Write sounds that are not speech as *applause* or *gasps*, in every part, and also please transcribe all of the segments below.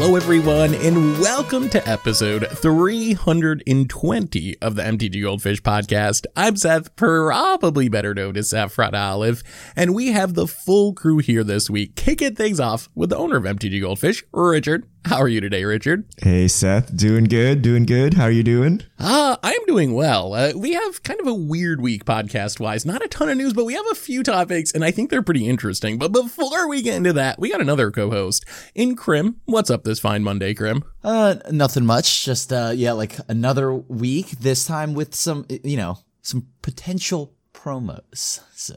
Hello, everyone, and welcome to episode 320 of the MTG Goldfish podcast. I'm Seth, probably better known as Saffron Olive, and we have the full crew here this week, kicking things off with the owner of MTG Goldfish, Richard. How are you today, Richard? Hey, Seth. Doing good. Doing good. How are you doing? Uh, I'm doing well. Uh, we have kind of a weird week podcast wise. Not a ton of news, but we have a few topics, and I think they're pretty interesting. But before we get into that, we got another co host in Krim. What's up this fine Monday, Krim? Uh, nothing much. Just, uh, yeah, like another week, this time with some, you know, some potential promos. So.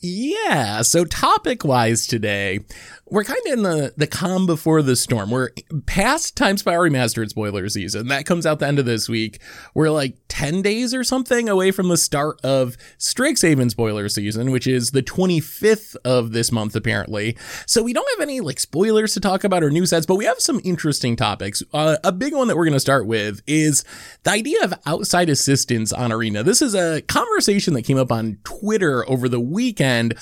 Yeah. So topic wise today, we're kind of in the, the calm before the storm. We're past Time Spiral Remastered spoiler season. That comes out the end of this week. We're like 10 days or something away from the start of Strixhaven spoiler season, which is the 25th of this month, apparently. So we don't have any like spoilers to talk about or new sets, but we have some interesting topics. Uh, a big one that we're going to start with is the idea of outside assistance on Arena. This is a conversation that came up on Twitter over the weekend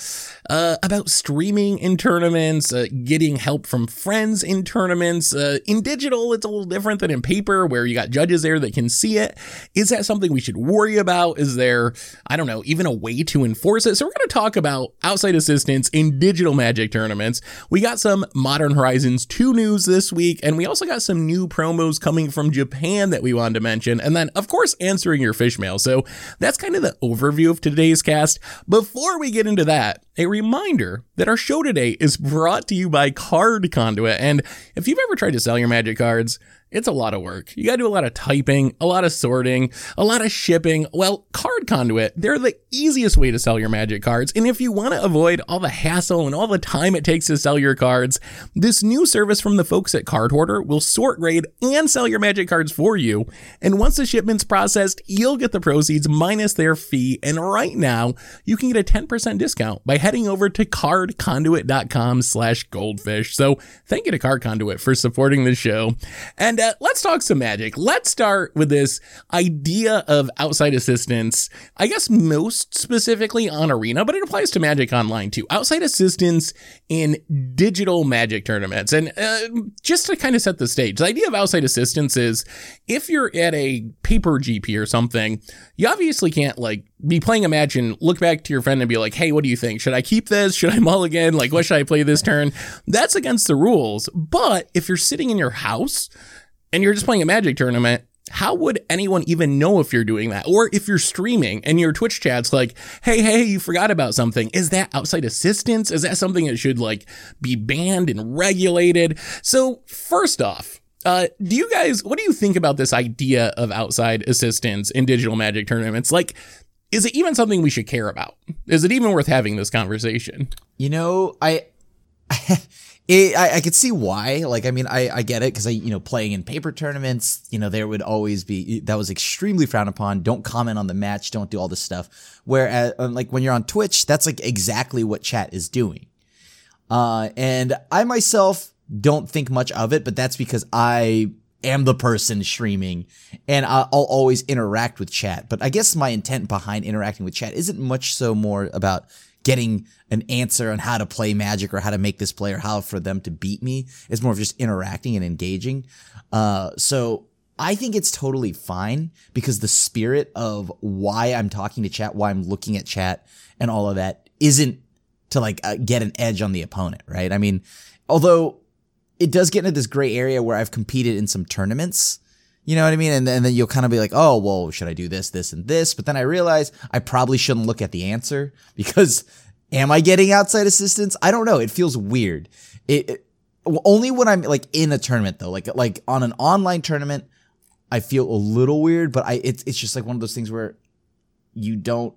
uh, about streaming in tournaments uh, getting help from friends in tournaments. Uh, in digital, it's a little different than in paper where you got judges there that can see it. Is that something we should worry about? Is there, I don't know, even a way to enforce it? So we're going to talk about outside assistance in digital magic tournaments. We got some Modern Horizons 2 news this week, and we also got some new promos coming from Japan that we wanted to mention. And then, of course, answering your fish mail. So that's kind of the overview of today's cast. Before we get into that, a reminder that our show today is brought to you by Card Conduit. And if you've ever tried to sell your magic cards, it's a lot of work. You got to do a lot of typing, a lot of sorting, a lot of shipping. Well, Card Conduit, they're the easiest way to sell your magic cards. And if you want to avoid all the hassle and all the time it takes to sell your cards, this new service from the folks at Card Hoarder will sort grade and sell your magic cards for you. And once the shipment's processed, you'll get the proceeds minus their fee. And right now, you can get a 10% discount by heading over to cardconduit.com slash goldfish. So thank you to Card Conduit for supporting the show. And uh, let's talk some magic. Let's start with this idea of outside assistance. I guess most specifically on Arena, but it applies to Magic Online too. Outside assistance in digital Magic tournaments. And uh, just to kind of set the stage, the idea of outside assistance is if you're at a paper GP or something, you obviously can't like be playing a match and look back to your friend and be like, hey, what do you think? Should I keep this? Should I mulligan? Like, what should I play this turn? That's against the rules. But if you're sitting in your house, and you're just playing a magic tournament, how would anyone even know if you're doing that? Or if you're streaming and your Twitch chat's like, hey, hey, you forgot about something. Is that outside assistance? Is that something that should like be banned and regulated? So first off, uh, do you guys, what do you think about this idea of outside assistance in digital magic tournaments? Like, is it even something we should care about? Is it even worth having this conversation? You know, I, *laughs* It, I, I could see why. Like, I mean, I, I get it because I, you know, playing in paper tournaments, you know, there would always be that was extremely frowned upon. Don't comment on the match. Don't do all this stuff. Whereas, uh, like when you're on Twitch, that's like exactly what chat is doing. Uh, and I myself don't think much of it, but that's because I am the person streaming and I'll always interact with chat. But I guess my intent behind interacting with chat isn't much so more about getting an answer on how to play magic or how to make this play or how for them to beat me. It's more of just interacting and engaging. Uh, so I think it's totally fine because the spirit of why I'm talking to chat, why I'm looking at chat and all of that isn't to like uh, get an edge on the opponent, right? I mean, although it does get into this gray area where I've competed in some tournaments. You know what I mean? And, and then you'll kind of be like, oh, well, should I do this, this, and this? But then I realize I probably shouldn't look at the answer *laughs* because am I getting outside assistance? I don't know. It feels weird. It, it only when I'm like in a tournament though, like like on an online tournament, I feel a little weird. But I it's it's just like one of those things where you don't.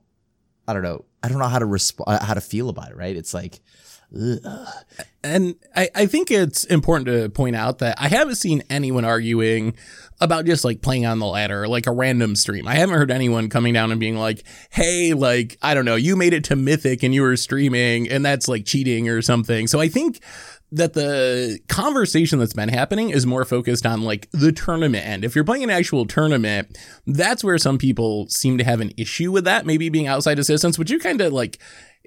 I don't know. I don't know how to respond, uh, how to feel about it. Right? It's like And I, I think it's important to point out that I haven't seen anyone arguing about just like playing on the ladder, like a random stream. I haven't heard anyone coming down and being like, hey, like, I don't know, you made it to Mythic and you were streaming and that's like cheating or something. So I think that the conversation that's been happening is more focused on like the tournament end. If you're playing an actual tournament, that's where some people seem to have an issue with that, maybe being outside assistance. Would you kind of like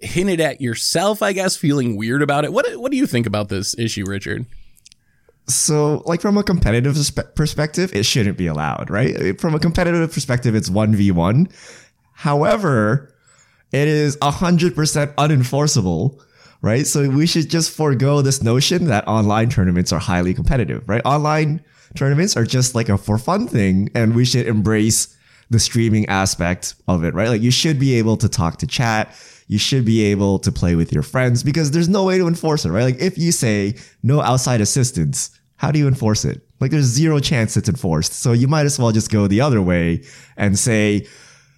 hinted at yourself, I guess, feeling weird about it. What what do you think about this issue, Richard? So, like from a competitive perspective, it shouldn't be allowed, right? From a competitive perspective, it's 1v1. However, it is 100% unenforceable, right? So we should just forego this notion that online tournaments are highly competitive, right? Online tournaments are just like a for fun thing and we should embrace the streaming aspect of it, right? Like you should be able to talk to chat. You should be able to play with your friends because there's no way to enforce it, right? Like if you say no outside assistance, how do you enforce it? Like there's zero chance it's enforced. So you might as well just go the other way and say,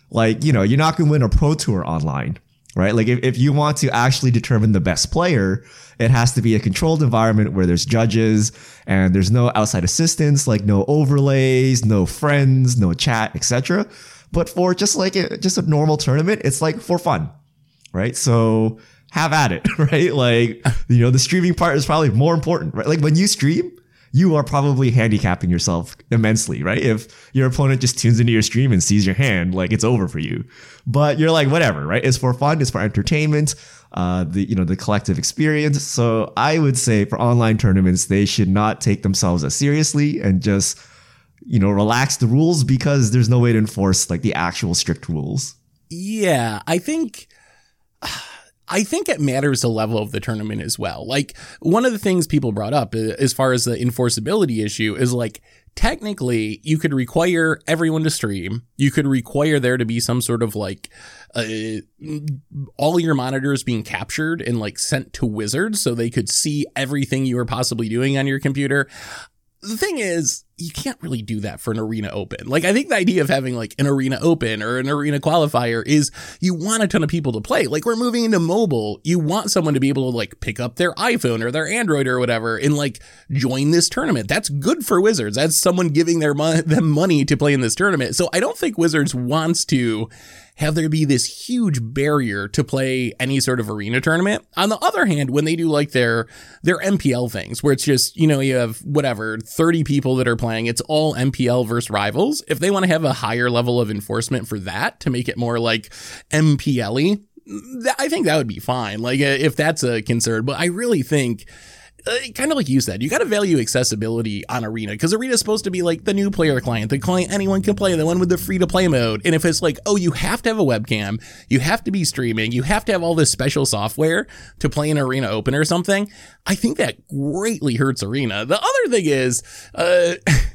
like, you know, you're not going to win a pro tour online, right? Like if, if you want to actually determine the best player, it has to be a controlled environment where there's judges and there's no outside assistance, like no overlays, no friends, no chat, etc. But for just like a, just a normal tournament, it's like for fun, right? So have at it, *laughs* right? Like, you know, the streaming part is probably more important, right? Like when you stream, you are probably handicapping yourself immensely, right? If your opponent just tunes into your stream and sees your hand, like it's over for you. But you're like, whatever, right? It's for fun, it's for entertainment, uh, the you know the collective experience. So I would say for online tournaments, they should not take themselves as seriously and just you know relax the rules because there's no way to enforce like the actual strict rules. Yeah, I think. *sighs* I think it matters the level of the tournament as well. Like one of the things people brought up uh, as far as the enforceability issue is like technically you could require everyone to stream. You could require there to be some sort of like uh, all your monitors being captured and like sent to wizards so they could see everything you were possibly doing on your computer the thing is, you can't really do that for an arena open. Like, I think the idea of having like an arena open or an arena qualifier is you want a ton of people to play. Like, we're moving into mobile. You want someone to be able to like pick up their iPhone or their Android or whatever and like join this tournament. That's good for Wizards. That's someone giving their mo- *laughs* them money to play in this tournament. So I don't think Wizards wants to have there be this huge barrier to play any sort of arena tournament. On the other hand, when they do like their their MPL things, where it's just you know you have whatever thirty people that are playing, it's all MPL versus rivals. If they want to have a higher level of enforcement for that to make it more like MPL, I think that would be fine. Like if that's a concern, but I really think uh, kind of like you said, you got to value accessibility on Arena because Arena is supposed to be like the new player client, the client anyone can play, the one with the free to play mode. And if it's like, oh, you have to have a webcam, you have to be streaming, you have to have all this special software to play an Arena Open or something, I think that greatly hurts Arena. The other thing is, uh, *laughs*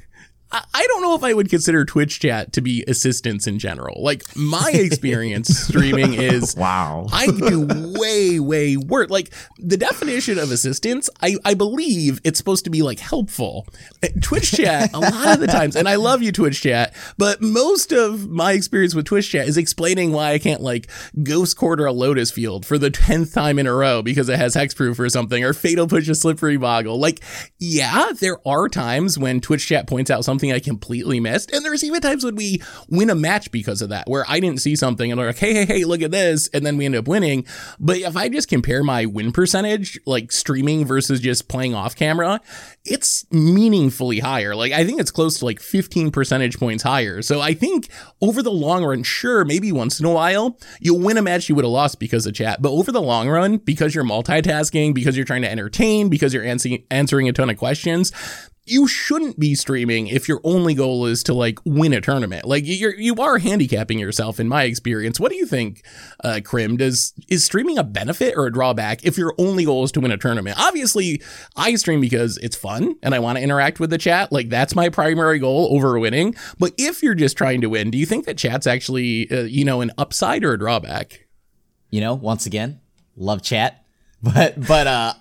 I don't know if I would consider Twitch chat to be assistance in general. Like my experience *laughs* streaming is wow. I do way, way worse. Like the definition of assistance, I, I believe it's supposed to be like helpful. Eh, Twitch chat, a lot of the times, and I love you, Twitch chat, but most of my experience with Twitch chat is explaining why I can't like ghost quarter a lotus field for the 10th time in a row because it has hexproof or something, or fatal push a slippery boggle. Like, yeah, there are times when Twitch chat points out something something I completely missed. And there's even times when we win a match because of that, where I didn't see something and they're like, hey, hey, hey, look at this. And then we end up winning. But if I just compare my win percentage, like streaming versus just playing off camera, it's meaningfully higher. Like I think it's close to like 15 percentage points higher. So I think over the long run, sure, maybe once in a while, you'll win a match you would have lost because of chat. But over the long run, because you're multitasking, because you're trying to entertain, because you're answering answering a ton of questions, you shouldn't be streaming if your only goal is to like win a tournament. Like you're you are handicapping yourself in my experience. What do you think, uh, Krim? Does is streaming a benefit or a drawback if your only goal is to win a tournament? Obviously, I stream because it's fun and I want to interact with the chat. Like that's my primary goal over winning. But if you're just trying to win, do you think that chat's actually uh, you know an upside or a drawback? You know, once again, love chat, *laughs* but but uh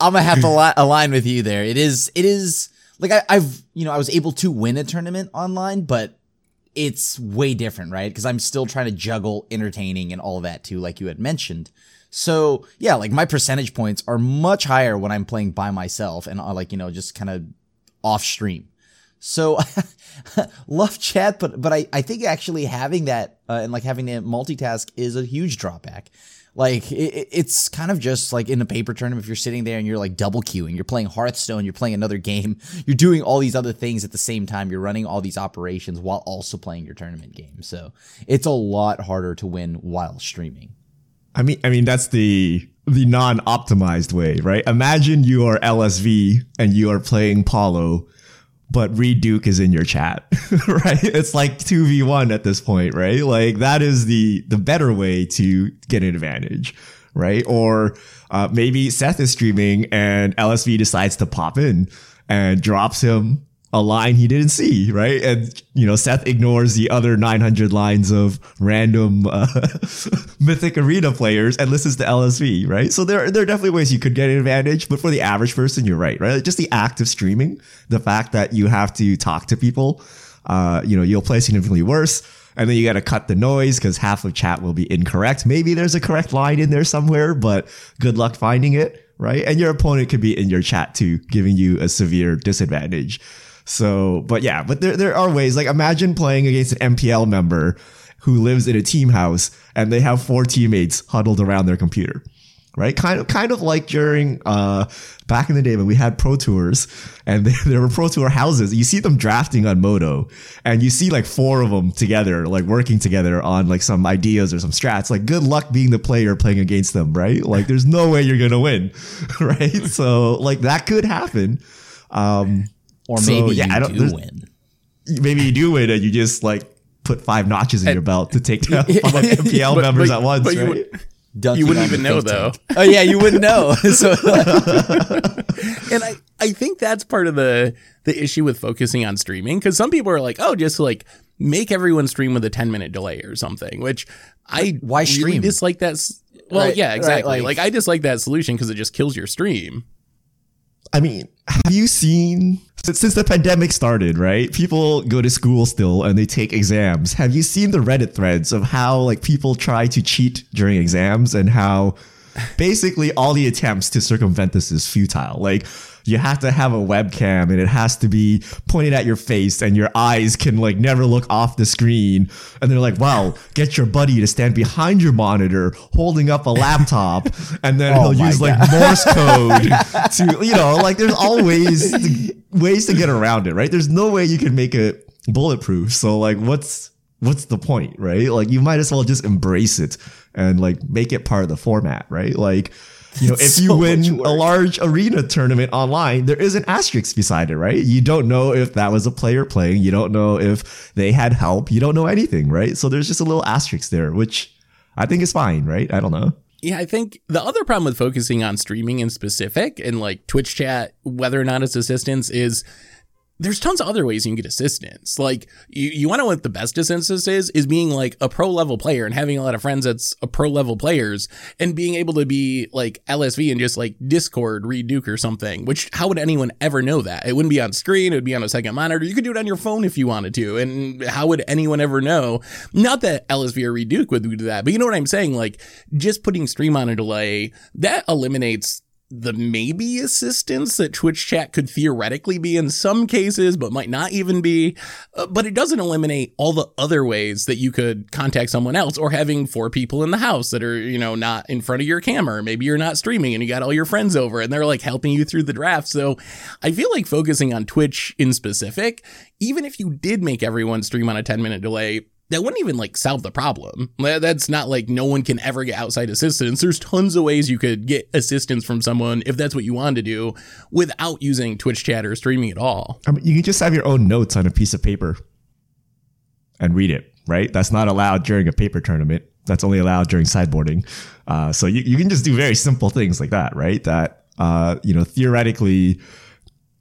I'm gonna have to *laughs* li- align with you there. It is, it is like I, I've, you know, I was able to win a tournament online, but it's way different, right? Because I'm still trying to juggle entertaining and all that too, like you had mentioned. So yeah, like my percentage points are much higher when I'm playing by myself and uh, like you know just kind of off stream. So *laughs* love chat, but but I I think actually having that uh, and like having to multitask is a huge drawback. Like it, it's kind of just like in a paper tournament if you're sitting there and you're like double queuing, you're playing Hearthstone, you're playing another *laughs* game, you're doing all these other things at the same time, you're running all these operations while also playing your tournament game. So it's a lot harder to win while streaming. I mean, I mean that's the the non-optimized way, right? Imagine you are LSV and you are playing Paulo, but Reid Duke is in your chat, *laughs* right? It's like two v one at this point, right? Like that is the the better way to get an advantage, right? Or uh, maybe Seth is streaming and LSV decides to pop in and drops him a line he didn't see, right? And you know, Seth ignores the other 900 lines of random uh, *laughs* Mythic Arena players and listens to LSV, right? So there, there are definitely ways you could get an advantage, but for the average person, you're right, right? Just the act of streaming, the fact that you have to talk to people, uh, you know, you'll play significantly worse. And then you got to cut the noise because half of chat will be incorrect. Maybe there's a correct line in there somewhere, but good luck finding it, right? And your opponent could be in your chat too, giving you a severe disadvantage. So, but yeah, but there, there are ways. Like imagine playing against an MPL member who lives in a team house and they have four teammates huddled around their computer. Right, kind of, kind of like during uh, back in the day when we had pro tours, and *laughs* there were pro tour houses. You see them drafting on MODO, and you see like four of them together, like working together on like some ideas or some strats. Like, good luck being the player playing against them, right? Like, there's no way you're gonna win, *laughs* right? So, like that could happen. Um, Or So, maybe yeah, I you don't- do win. maybe you do win and you just like put five notches in your belt to take down *laughs* five MPL *laughs* But- members but- at once, but you would- Dunking You wouldn't even know though. tank. Oh yeah, you wouldn't know. *laughs* so and I, I think that's part of the the issue with focusing on streaming because some people are like, oh, just like make everyone stream with a 10 minute delay or something, which I Why really stream? dislike that. Well, Right, yeah, right, exactly. like- like, I dislike that solution because it just kills your stream. I mean, have you seen since, the pandemic started, right? People go to school still and they take exams. Have you seen the Reddit threads of how like people try to cheat during exams and how basically all the attempts to circumvent this is futile? Like you have to have a webcam and it has to be pointed at your face and your eyes can like never look off the screen. And they're like, wow, get your buddy to stand behind your monitor holding up a laptop *laughs* and then Oh he'll use like Morse code *laughs* to, you know, like there's always to, ways to get around it, right? There's no way you can make it bulletproof. So like, what's, what's the point, right? Like you might as well just embrace it and like make it part of the format, right? Like, you know, if It's you so win a large arena tournament online, there is an asterisk beside it, right? You don't know if that was a player playing. You don't know if they had help. You don't know anything, right? So there's just a little asterisk there, which I think is fine, right? I don't know. Yeah, I think the other problem with focusing on streaming in specific and like Twitch chat, whether or not it's assistance, is there's tons of other ways you can get assistance. Like you, you want to what the best assistance is, is being like a pro level player and having a lot of friends that's a pro level players and being able to be like LSV and just like Discord, Reid Duke or something, which how would anyone ever know that? It wouldn't be on screen. It would be on a second monitor. You could do it on your phone if you wanted to. And how would anyone ever know? Not that LSV or Reid Duke would do that, but you know what I'm saying? Like just putting stream on a delay, that eliminates the maybe assistance that Twitch chat could theoretically be in some cases, but might not even be. Uh, but it doesn't eliminate all the other ways that you could contact someone else or having four people in the house that are, you know, not in front of your camera. Maybe you're not streaming and you got all your friends over and they're like helping you through the draft. So I feel like focusing on Twitch in specific, even if you did make everyone stream on a 10 minute delay, that wouldn't even like solve the problem. That's not like no one can ever get outside assistance. There's tons of ways you could get assistance from someone if that's what you wanted to do without using Twitch chat or streaming at all. I mean, you can just have your own notes on a piece of paper and read it, right? That's not allowed during a paper tournament. That's only allowed during sideboarding. Uh, so you, you can just do very simple things like that, right? That, uh, you know, theoretically,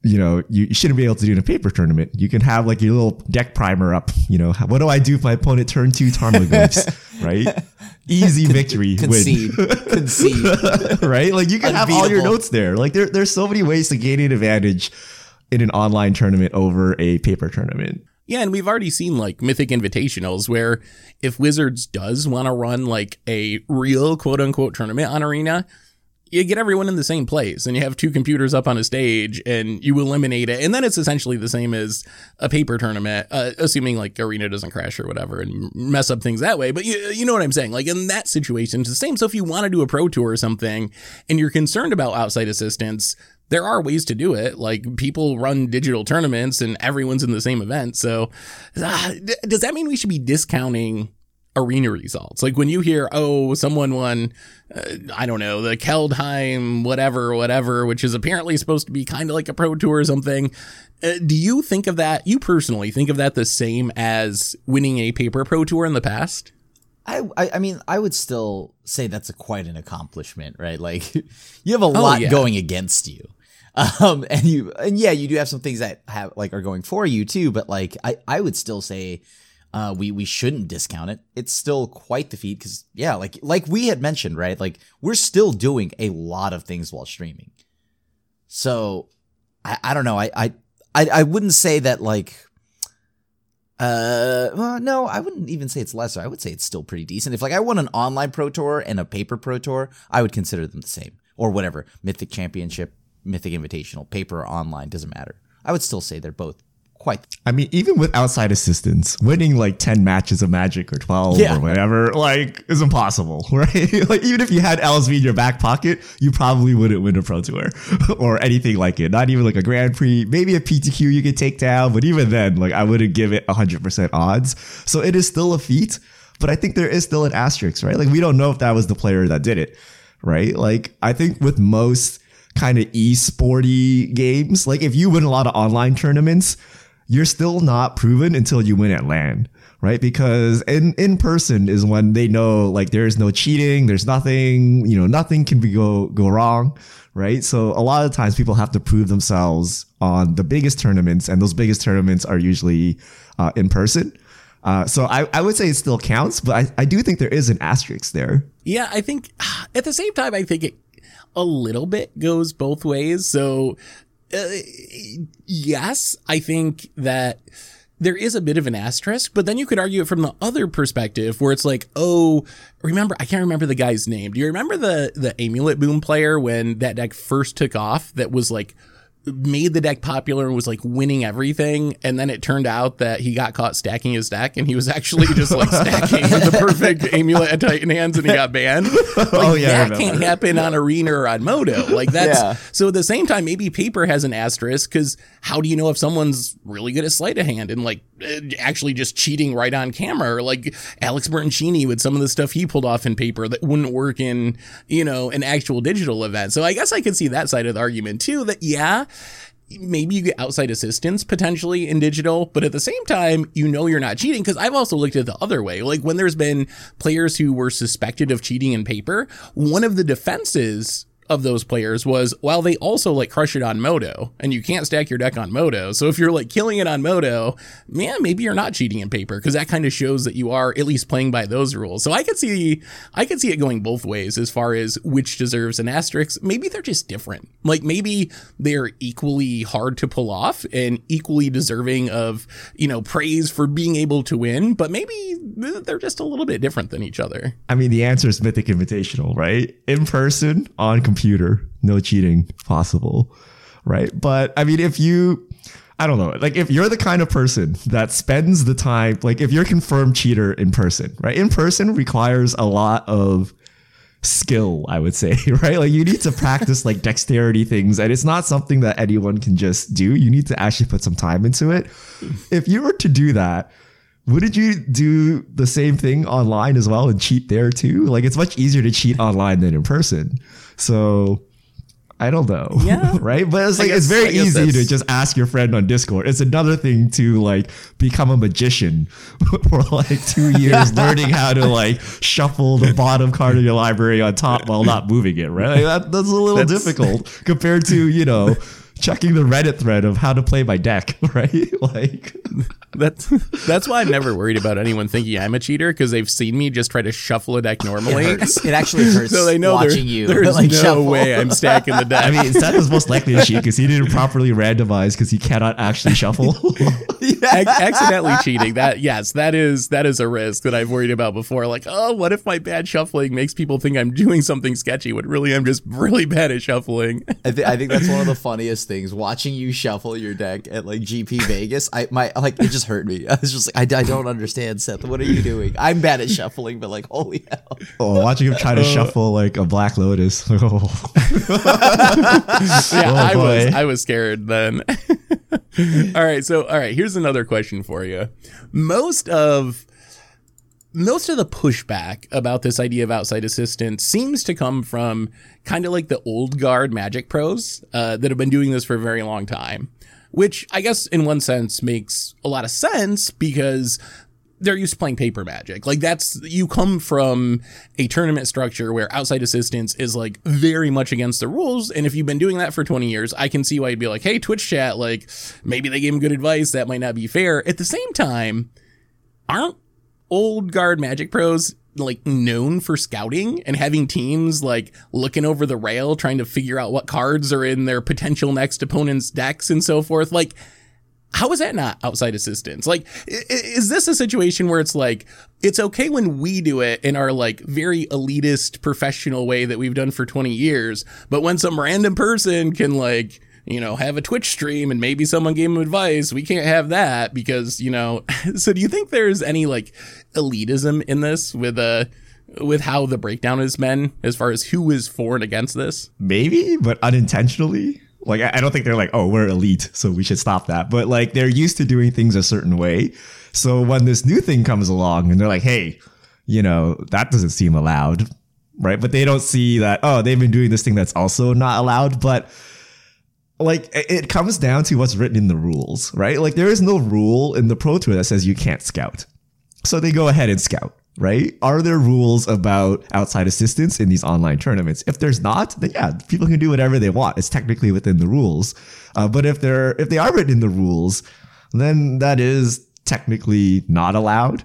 you know, you, you shouldn't be able to do in a paper tournament. You can have like your little deck primer up. You know, what do I do if my opponent turn two Tarmogoyfs, *laughs* right? Easy victory concede, win. concede. *laughs* right? Like you can have all your notes there. Like there, there's so many ways to gain an advantage in an online tournament over a paper tournament. Yeah, and we've already seen like Mythic Invitationals where if Wizards does want to run like a real quote unquote tournament on Arena, you get everyone in the same place and you have two computers up on a stage and you eliminate it. And then it's essentially the same as a paper tournament, uh, assuming like Arena doesn't crash or whatever and mess up things that way. But you, you know what I'm saying? Like in that situation, it's the same. So if you want to do a pro tour or something and you're concerned about outside assistance, there are ways to do it. Like people run digital tournaments and everyone's in the same event. So uh, d- does that mean we should be discounting arena results. Like when you hear, oh, someone won, uh, I don't know, the Kaldheim, whatever, whatever, which is apparently supposed to be kind of like a pro tour or something. Uh, do you think of that? You personally think of that the same as winning a paper pro tour in the past? I, I, I mean, I would still say that's a quite an accomplishment, right? Like, *laughs* you have a lot yeah. going against you, *laughs* um, and you, and yeah, you do have some things that have like are going for you too. But like, I, I would still say, uh, we we shouldn't discount it. It's still quite the feat because yeah, like like we had mentioned, right? Like we're still doing a lot of things while streaming. So, I, I don't know. I, I I I wouldn't say that like uh, well, no, I wouldn't even say it's lesser. I would say it's still pretty decent. If like I won an online pro tour and a paper pro tour, I would consider them the same or whatever. Mythic Championship, Mythic Invitational, paper or online doesn't matter. I would still say they're both quite. I mean, even with outside assistance, winning like 10 matches of Magic or 12 Yeah. or whatever, like, is impossible, *laughs* right? like, even if you had LSV in your back pocket, you probably wouldn't win a Pro Tour *laughs* or anything like it. Not even like a Grand Prix, maybe a PTQ you could take down, but even then, like, I wouldn't give it 100% odds. So it is still a feat, but I think there is still an asterisk, right? Like, we don't know if that was the player that did it, right? Like, I think with most kind of e-sporty games, like, if you win a lot of online tournaments, you're still not proven until you win at LAN, right? Because in in person is when they know like there is no cheating, there's nothing, you know, nothing can be go go wrong, right? So a lot of times people have to prove themselves on the biggest tournaments, and those biggest tournaments are usually uh, in person. Uh, so I, I would say it still counts, but I, I do think there is an asterisk there. Yeah, I think *sighs* at the same time, I think it a little bit goes both ways. So, uh, yes, I think that there is a bit of an asterisk, but then you could argue it from the other perspective where it's like, oh, remember, I can't remember the guy's name. Do you remember the, the Amulet Bloom player when that deck first took off that was like, made the deck popular and was like winning everything and then it turned out that he got caught stacking his deck and he was actually just like stacking *laughs* the perfect amulet at titan hands and he got banned. *laughs* Like, Oh, yeah, that can't happen on arena or on MODO. Like that's Yeah. so at the same time maybe paper has an asterisk because how do you know if someone's really good at sleight of hand and like eh, actually just cheating right on camera? Or like alex bertoncini with some of the stuff he pulled off in paper that wouldn't work in you know an actual digital event. So i guess i could see that side of the argument too that yeah maybe you get outside assistance potentially in digital, but at the same time, you know you're not cheating because I've also looked at the other way. Like when there's been players who were suspected of cheating in paper, one of the defenses of those players was while they also like crush it on MODO and you can't stack your deck on MODO. So if you're like killing it on MODO, man, maybe you're not cheating in paper because that kind of shows that you are at least playing by those rules. So I could see I could see it going both ways as far as which deserves an asterisk. Maybe they're just different. Like maybe they're equally hard to pull off and equally deserving of, you know, praise for being able to win, but maybe they're just a little bit different than each other. I mean, the answer is Mythic Invitational, right? In person, on computer, no cheating possible, right? But I mean, if you, I don't know, like if you're the kind of person that spends the time, like if you're a confirmed cheater in person, right? In person requires a lot of skill, I would say, *laughs* right? Like you need to practice like dexterity things, and it's not something that anyone can just do. You need to actually put some time into it. If you were to do that, wouldn't you do the same thing online as well and cheat there too? Like it's much easier to cheat online than in person. So I don't know. Yeah. *laughs* right? But it's like it's very easy to just ask your friend on Discord. It's another thing to like become a magician *laughs* for like two years *laughs* learning how to like shuffle the bottom card of your library on top while not moving it, right? Like that, that's a little That's- difficult compared to, you know, checking the Reddit thread of how to play my deck, *laughs* right? *laughs* Like That's that's why I'm never worried about anyone thinking I'm a cheater because they've seen me just try to shuffle a deck normally. It hurts. It actually *laughs* hurts. so they know there- watching you. there's like, no shuffle. way I'm stacking the deck. I mean, Seth is most likely to cheat because he didn't properly randomize because he cannot actually shuffle. Ac- accidentally cheating. That yes, that is that is a risk that I've worried about before. Like, oh, what if my bad shuffling makes people think I'm doing something sketchy when really I'm just really bad at shuffling? I, th- I think that's one of the funniest things. Watching you shuffle your deck at like GP Vegas, I my like it just hurt me. *laughs* I was just like, I, I don't understand, Seth. What are you doing? I'm bad at shuffling, but like, holy hell! oh, watching him try to uh. shuffle like a Black Lotus. *laughs* Oh. yeah, Oh, I was. I was scared then. *laughs* all right, so all right, here's another question for you. Most of most of the pushback about this idea of outside assistance seems to come from kind of like the old guard magic pros uh, that have been doing this for a very long time which i guess in one sense makes a lot of sense because they're used to playing paper magic. Like that's you come from a tournament structure where outside assistance is like very much against the rules. And if you've been doing that for 20 years, I can see why you'd be like, hey, Twitch chat, like maybe they gave him good advice. That might not be fair. At the same time, aren't old guard magic pros like known for scouting and having teams like looking over the rail trying to figure out what cards are in their potential next opponent's decks and so forth like how is that not outside assistance? Like, is this a situation where it's like, it's okay when we do it in our like very elitist professional way that we've done for 20 years, but when some random person can like, you know, have a Twitch stream and maybe someone gave them advice, we can't have that because, you know, *laughs* so do you think there's any like elitism in this with uh with how the breakdown is men as far as who is for and against this? Maybe, but unintentionally. Like, I don't think they're like, oh, we're elite, so we should stop that. But like, they're used to doing things a certain way. So when this new thing comes along and they're like, hey, you know, that doesn't seem allowed, right? But they don't see that, oh, they've been doing this thing that's also not allowed. But like, it comes down to what's written in the rules, right? Like, there is no rule in the Pro Tour that says you can't scout. So they go ahead and scout right? Are there rules about outside assistance in these online tournaments? If there's not, then yeah, people can do whatever they want. It's technically within the rules. Uh, but if they're if they are written in the rules, then that is technically not allowed,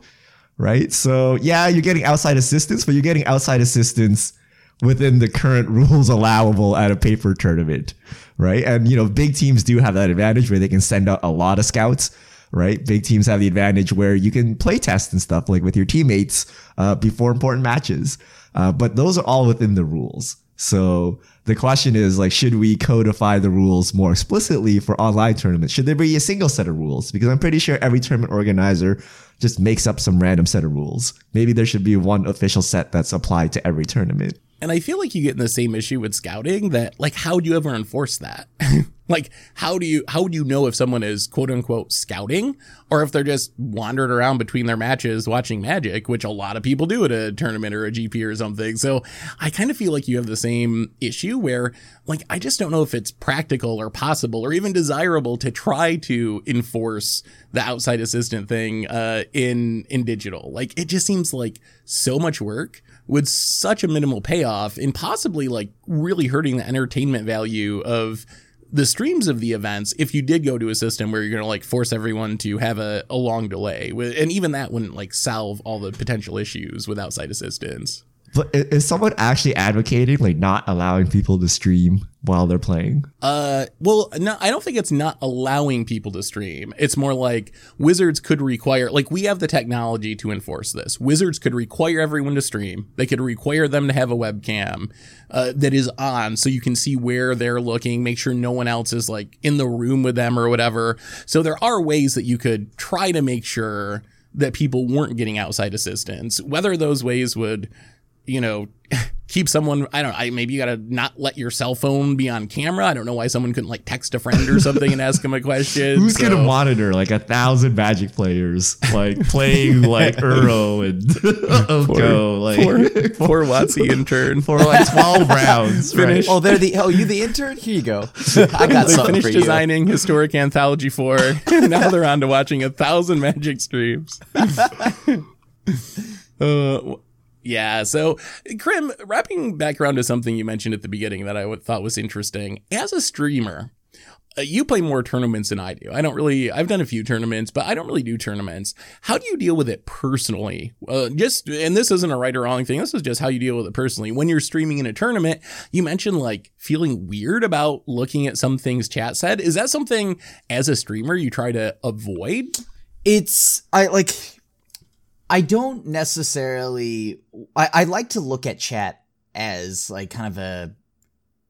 right? So yeah, you're getting outside assistance, but you're getting outside assistance within the current rules *laughs* allowable at a paper tournament, right? And you know, big teams do have that advantage where they can send out a lot of scouts right? Big teams have the advantage where you can play test and stuff like with your teammates uh, before important matches. Uh, but those are all within the rules. So the question is like, should we codify the rules more explicitly for online tournaments? Should there be a single set of rules? Because I'm pretty sure every tournament organizer just makes up some random set of rules. Maybe there should be one official set that's applied to every tournament. And I feel like you get in the same issue with scouting that like how do you ever enforce that? *laughs* like how do you how do you know if someone is quote unquote scouting or if they're just wandering around between their matches watching magic, which a lot of people do at a tournament or a GP or something. So I kind of feel like you have the same issue where like I just don't know if it's practical or possible or even desirable to try to enforce the outside assistant thing uh in in digital. Like it just seems like so much work with such a minimal payoff and possibly like really hurting the entertainment value of the streams of the events if you did go to a system where you're going to like force everyone to have a, a long delay. And even that wouldn't like solve all the potential issues with outside assistance is someone actually advocating like not allowing people to stream while they're playing? Uh, well, no, I don't think it's not allowing people to stream. It's more like Wizards could require, like we have the technology to enforce this. Wizards could require everyone to stream. They could require them to have a webcam uh, that is on, so you can see where they're looking. Make sure no one else is like in the room with them or whatever. So there are ways that you could try to make sure that people weren't getting outside assistance. Whether those ways would you know, *laughs* keep someone, I don't know, I, maybe you got to not let your cell phone be on camera. I don't know why someone couldn't like text a friend or something and ask them a question. Who's so. going to monitor like a thousand magic players like playing like *laughs* Uro and *laughs* Oko? Like, poor, poor WotC intern. For like 12 rounds. Finished. Right? Oh, they're the, oh, you the intern? Here you go. I got they finished designing Historic Anthology 4. now they're on to watching a thousand magic streams. Uh, yeah. So, Krim, wrapping back around to something you mentioned at the beginning that I thought was interesting. As a streamer, uh, you play more tournaments than I do. I don't really, I've done a few tournaments, but I don't really do tournaments. How do you deal with it personally? Uh, just, and this isn't a right or wrong thing. This is just how you deal with it personally. When you're streaming in a tournament, you mentioned like feeling weird about looking at some things chat said. Is that something as a streamer you try to avoid? It's, I like, I don't necessarily. I, I like to look at chat as like kind of a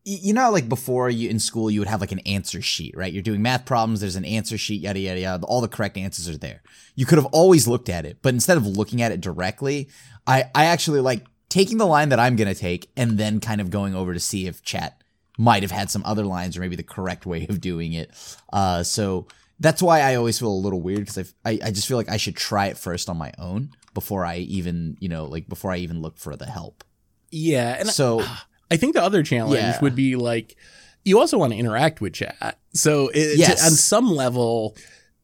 you know like before you in school you would have like an answer sheet right you're doing math problems there's an answer sheet yada yada yada all the correct answers are there you could have always looked at it but instead of looking at it directly i i actually like taking the line that i'm going to take and then kind of going over to see if chat might have had some other lines or maybe the correct way of doing it uh so that's why I always feel a little weird because I, I just feel like I should try it first on my own before I even you know like before I even look for the help. Yeah, and So *sighs* I think the other challenge Yeah. would be like you also want to interact with chat. So it, Yes. on some level,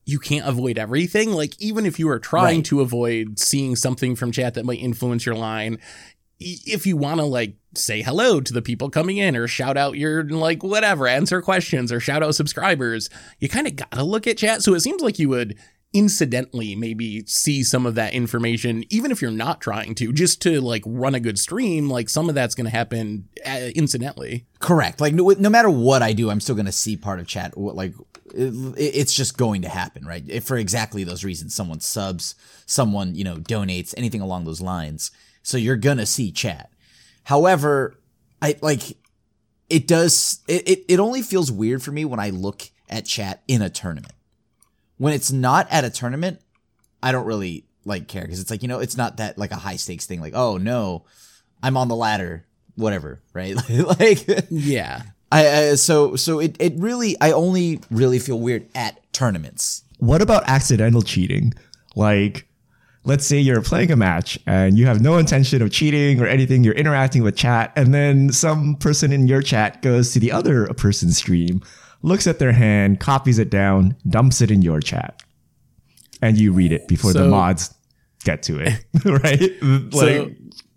you can't avoid everything. Like even if you are trying Right. to avoid seeing something from chat that might influence your line, i- if you want to like say hello to the people coming in or shout out your like whatever, answer questions or shout out subscribers, you kind of got to look at chat. So it seems like you would incidentally maybe see some of that information even if you're not trying to just to like run a good stream like some of that's going to happen uh, incidentally correct. Like no, no matter what I do, I'm still gonna see part of chat. Like it, it's just going to happen, right? If for exactly those reasons. Someone subs, someone you know donates, anything along those lines. So you're gonna see chat. However, I like it does it, it, it only feels weird for me when I look at chat in a tournament. When it's not at a tournament, I don't really like care because it's like, you know, it's not that like a high stakes thing, like, oh no, I'm on the ladder, whatever, right? *laughs* like yeah I, I so so it, it really I only really feel weird at tournaments. What about accidental cheating? Like, let's say you're playing a match and you have no intention of cheating or anything, you're interacting with chat, and then some person in your chat goes to the other person's stream, looks at their hand, copies it down, dumps it in your chat, and you read it before the mods get to it, *laughs* right? *laughs* So-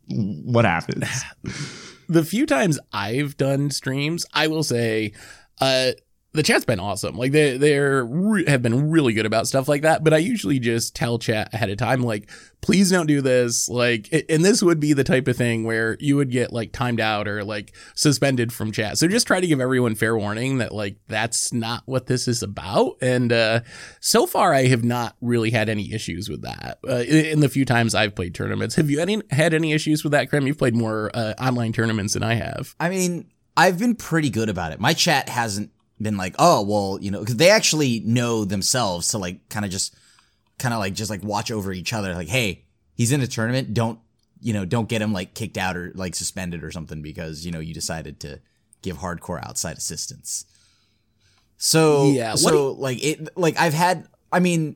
what happens? *sighs* the few times I've done streams, I will say, uh, the chat's been awesome. Like they they're re- have been really good about stuff like that. But I usually just tell chat ahead of time, like, please don't do this. Like, and this would be the type of thing where you would get like timed out or like suspended from chat. So just try to give everyone fair warning that like that's not what this is about. And uh, so far, I have not really had any issues with that. Uh, in in the few times I've played tournaments, have you any had any issues with that, Krim? You've played more uh, online tournaments than I have. I mean, I've been pretty good about it. My chat hasn't been like, oh, well, you know, because they actually know themselves to like kind of just, kind of like just like watch over each other. Like, hey, he's in a tournament. Don't, you know, don't get him like kicked out or like suspended or something because, you know, you decided to give hardcore outside assistance. So, Yeah, so like it, like I've had, I mean,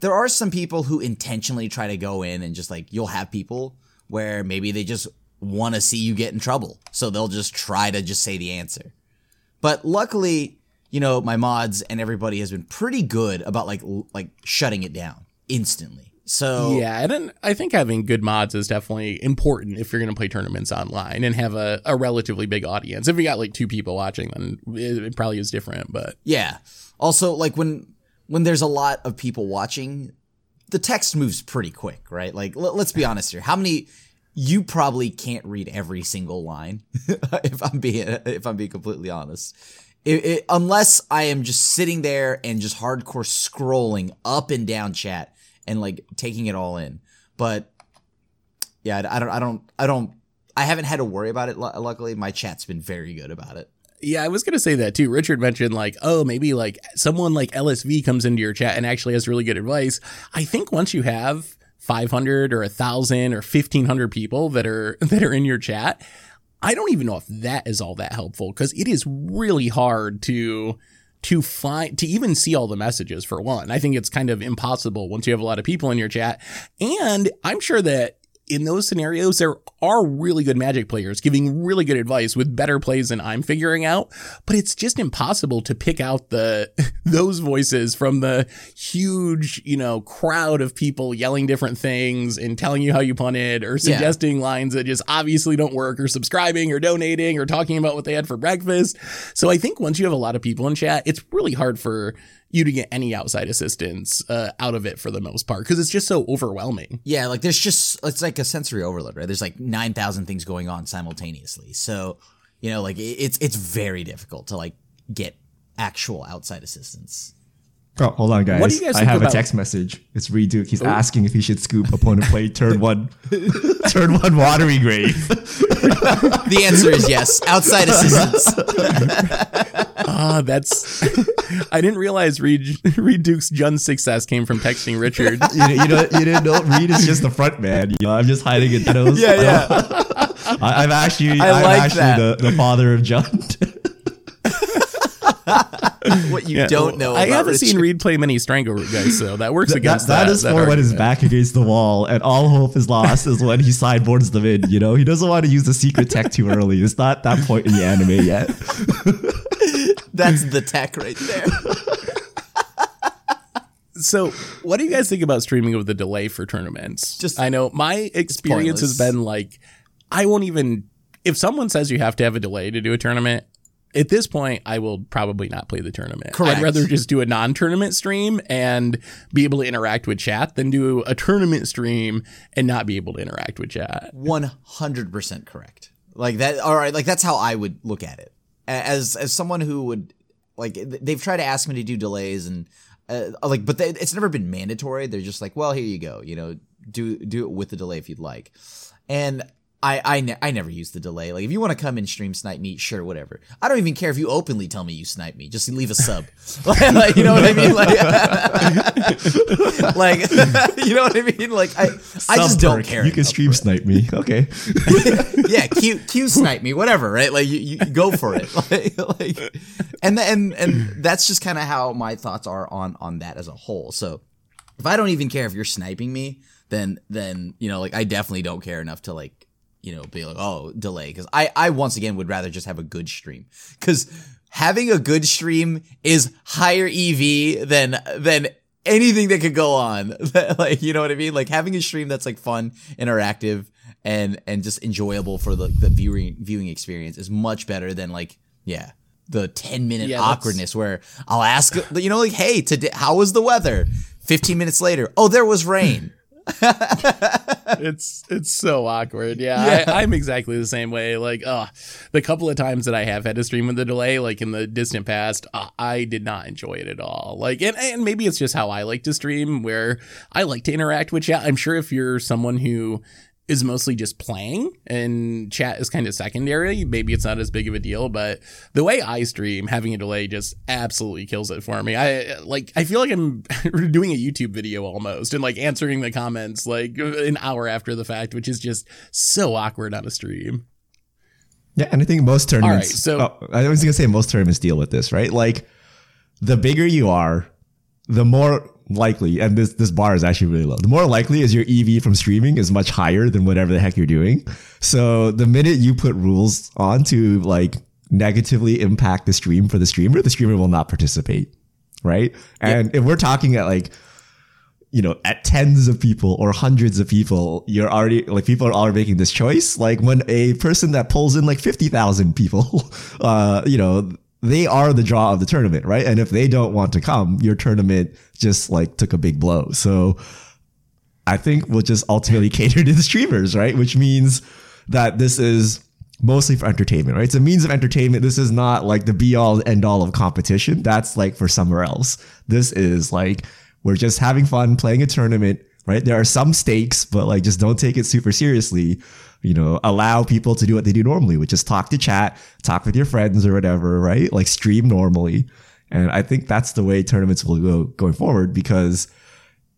there are some people who intentionally try to go in and just like, you'll have people where maybe they just want to see you get in trouble. So they'll just try to just say the answer. But luckily, you know, my mods and everybody has been pretty good about like like shutting it down instantly. So Yeah, and then I think having good mods is definitely important if you're going to play tournaments online and have a, a relatively big audience. If you got like two people watching, then it, it probably is different. But yeah. Also, like when when there's a lot of people watching, the text moves pretty quick, right? Like l- let's be honest here. How many you probably can't read every single line *laughs* if I'm being if I'm being completely honest. It, it, unless I am just sitting there and just hardcore scrolling up and down chat and like taking it all in. But yeah, I I don't, I don't, I don't, I haven't had to worry about it. Luckily, my chat's been very good about it. yeah, I was to say that too. Richard mentioned like, oh, maybe like someone like LSV comes into your chat and actually has really good advice. I think once you have 500 or a thousand or 1500 people that are *laughs* that are in your chat, I don't even know if that is all that helpful because it is really hard to to find to even see all the messages for one. I think it's kind of impossible once you have a lot of people in your chat. And I'm sure that in those scenarios there are really good magic players giving really good advice with better plays than I'm figuring out, but it's just impossible to pick out the *laughs* those voices from the huge, you know, crowd of people yelling different things and telling you how you punted or Yeah. suggesting lines that just obviously don't work or subscribing or donating or talking about what they had for breakfast. So I think once you have a lot of people in chat, it's really hard for you to get any outside assistance uh, out of it for the most part because it's just so overwhelming. Yeah, like there's just it's like a sensory overload, right? There's like nine thousand things going on simultaneously. So you know, like it's it's very difficult to like get actual outside assistance. Oh, hold on, guys. What do you guys I have about- a text message. It's Reid Duke. He's asking if he should scoop opponent play *laughs* turn one, turn one watery grave. *laughs* The answer is yes, outside assistance. *laughs* Ah, that's. I didn't realize Reid, *laughs* Reid Duke's Jund success came from texting Richard. *laughs* you, know, you know, you didn't know. Reid is just the front man. You know, I'm just hiding in shadows. Yeah, yeah. *laughs* I, I'm actually, I I'm like actually that. the, the father of Jund. what you Yeah, don't well, know. I about haven't Richard. seen Reid play many Strangleroot guys, so that works That, against that that. is that for when his back against the wall and all hope is lost is when he sideboards them in. You know, he doesn't want to use the secret tech too early. It's not that point in the anime yet. That's the tech right there. *laughs* So, what do you guys think about streaming with the delay for tournaments? Just- I know my experience has been like, I won't even. If someone says you have to have a delay to do a tournament, at this point, I will probably not play the tournament. Correct. I'd rather just do a non-tournament stream and be able to interact with chat than do a tournament stream and not be able to interact with chat. One hundred percent correct. Like that. All right. Like that's how I would look at it. As as someone who would like they've tried to ask me to do delays and uh, like, but they, it's never been mandatory. They're just like, well, here you go. You know, do do it with the delay if you'd like. And I I, ne- I never use the delay. Like if you want to come and stream snipe me, sure, whatever. I don't even care if you openly tell me you snipe me. Just leave a sub. *laughs* *laughs* like, you know what I mean? Like, *laughs* like you know what I mean? Like I I just don't care. You can stream snipe me. Okay. yeah, Q Q snipe me, whatever, right? Like you, you go for it, like, like and and and that's just kind of how my thoughts are on on that as a whole. So if I don't even care if you're sniping me, then then you know, like I definitely don't care enough to like you know be like oh delay because I I once again would rather just have a good stream because having a good stream is higher EV than than anything that could go on. *laughs* like you know what I mean? Like having a stream that's like fun, interactive, and and just enjoyable for the the viewing viewing experience is much better than like yeah the 10 minute Yeah, awkwardness where I'll ask you know like hey today how was the weather 15 minutes later oh there was rain *laughs* it's it's so awkward. Yeah, I, I'm exactly the same way. Like, oh, the couple of times that I have had to stream with a delay, like in the distant past, uh, I did not enjoy it at all. Like, and, and maybe it's just how I like to stream, where I like to interact with chat. I'm sure if you're someone who is mostly just playing and chat is kind of secondary. Maybe it's not as big of a deal, but the way I stream, having a delay just absolutely kills it for me. I like, I feel like I'm *laughs* doing a YouTube video almost and like answering the comments like an hour after the fact, which is just so awkward on a stream. Yeah, and I think most tournaments. so- oh, I was gonna say most tournaments deal with this, right? Like, the bigger you are, the more likely, and this this bar is actually really low. The more likely is your EV from streaming is much higher than whatever the heck you're doing. So the minute you put rules on to like negatively impact the stream for the streamer, the streamer will not participate, right? And if we're talking at like you know, at tens of people or hundreds of people, you're already like people are already making this choice. Like when a person that pulls in like fifty thousand people, *laughs* uh, you know, they are the draw of the tournament, right? And if they don't want to come, your tournament just like took a big blow. So I think we'll just ultimately *laughs* cater to the streamers, right? Which means that this is mostly for entertainment, right? It's a means of entertainment. This is not like the be all end all of competition. That's like for somewhere else. This is like we're just having fun playing a tournament, right? There are some stakes, but like just don't take it super seriously. You know, allow people to do what they do normally, which is talk to chat, talk with your friends or whatever, right? Like stream normally. And I think that's the way tournaments will go going forward because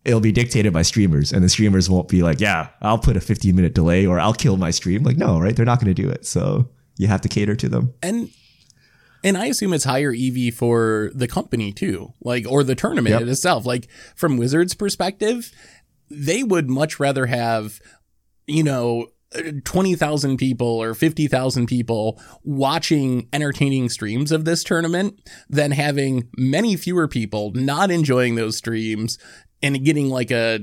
it'll be dictated by streamers and the streamers won't be like, yeah, I'll put a 15 minute delay or I'll kill my stream. Like, no, right? They're not going to do it. So you have to cater to them. And and I assume it's higher EV for the company too, like or the tournament Yep. itself. Like from Wizards' perspective, they would much rather have, you know, twenty thousand people or fifty thousand people watching entertaining streams of this tournament than having many fewer people not enjoying those streams and getting like a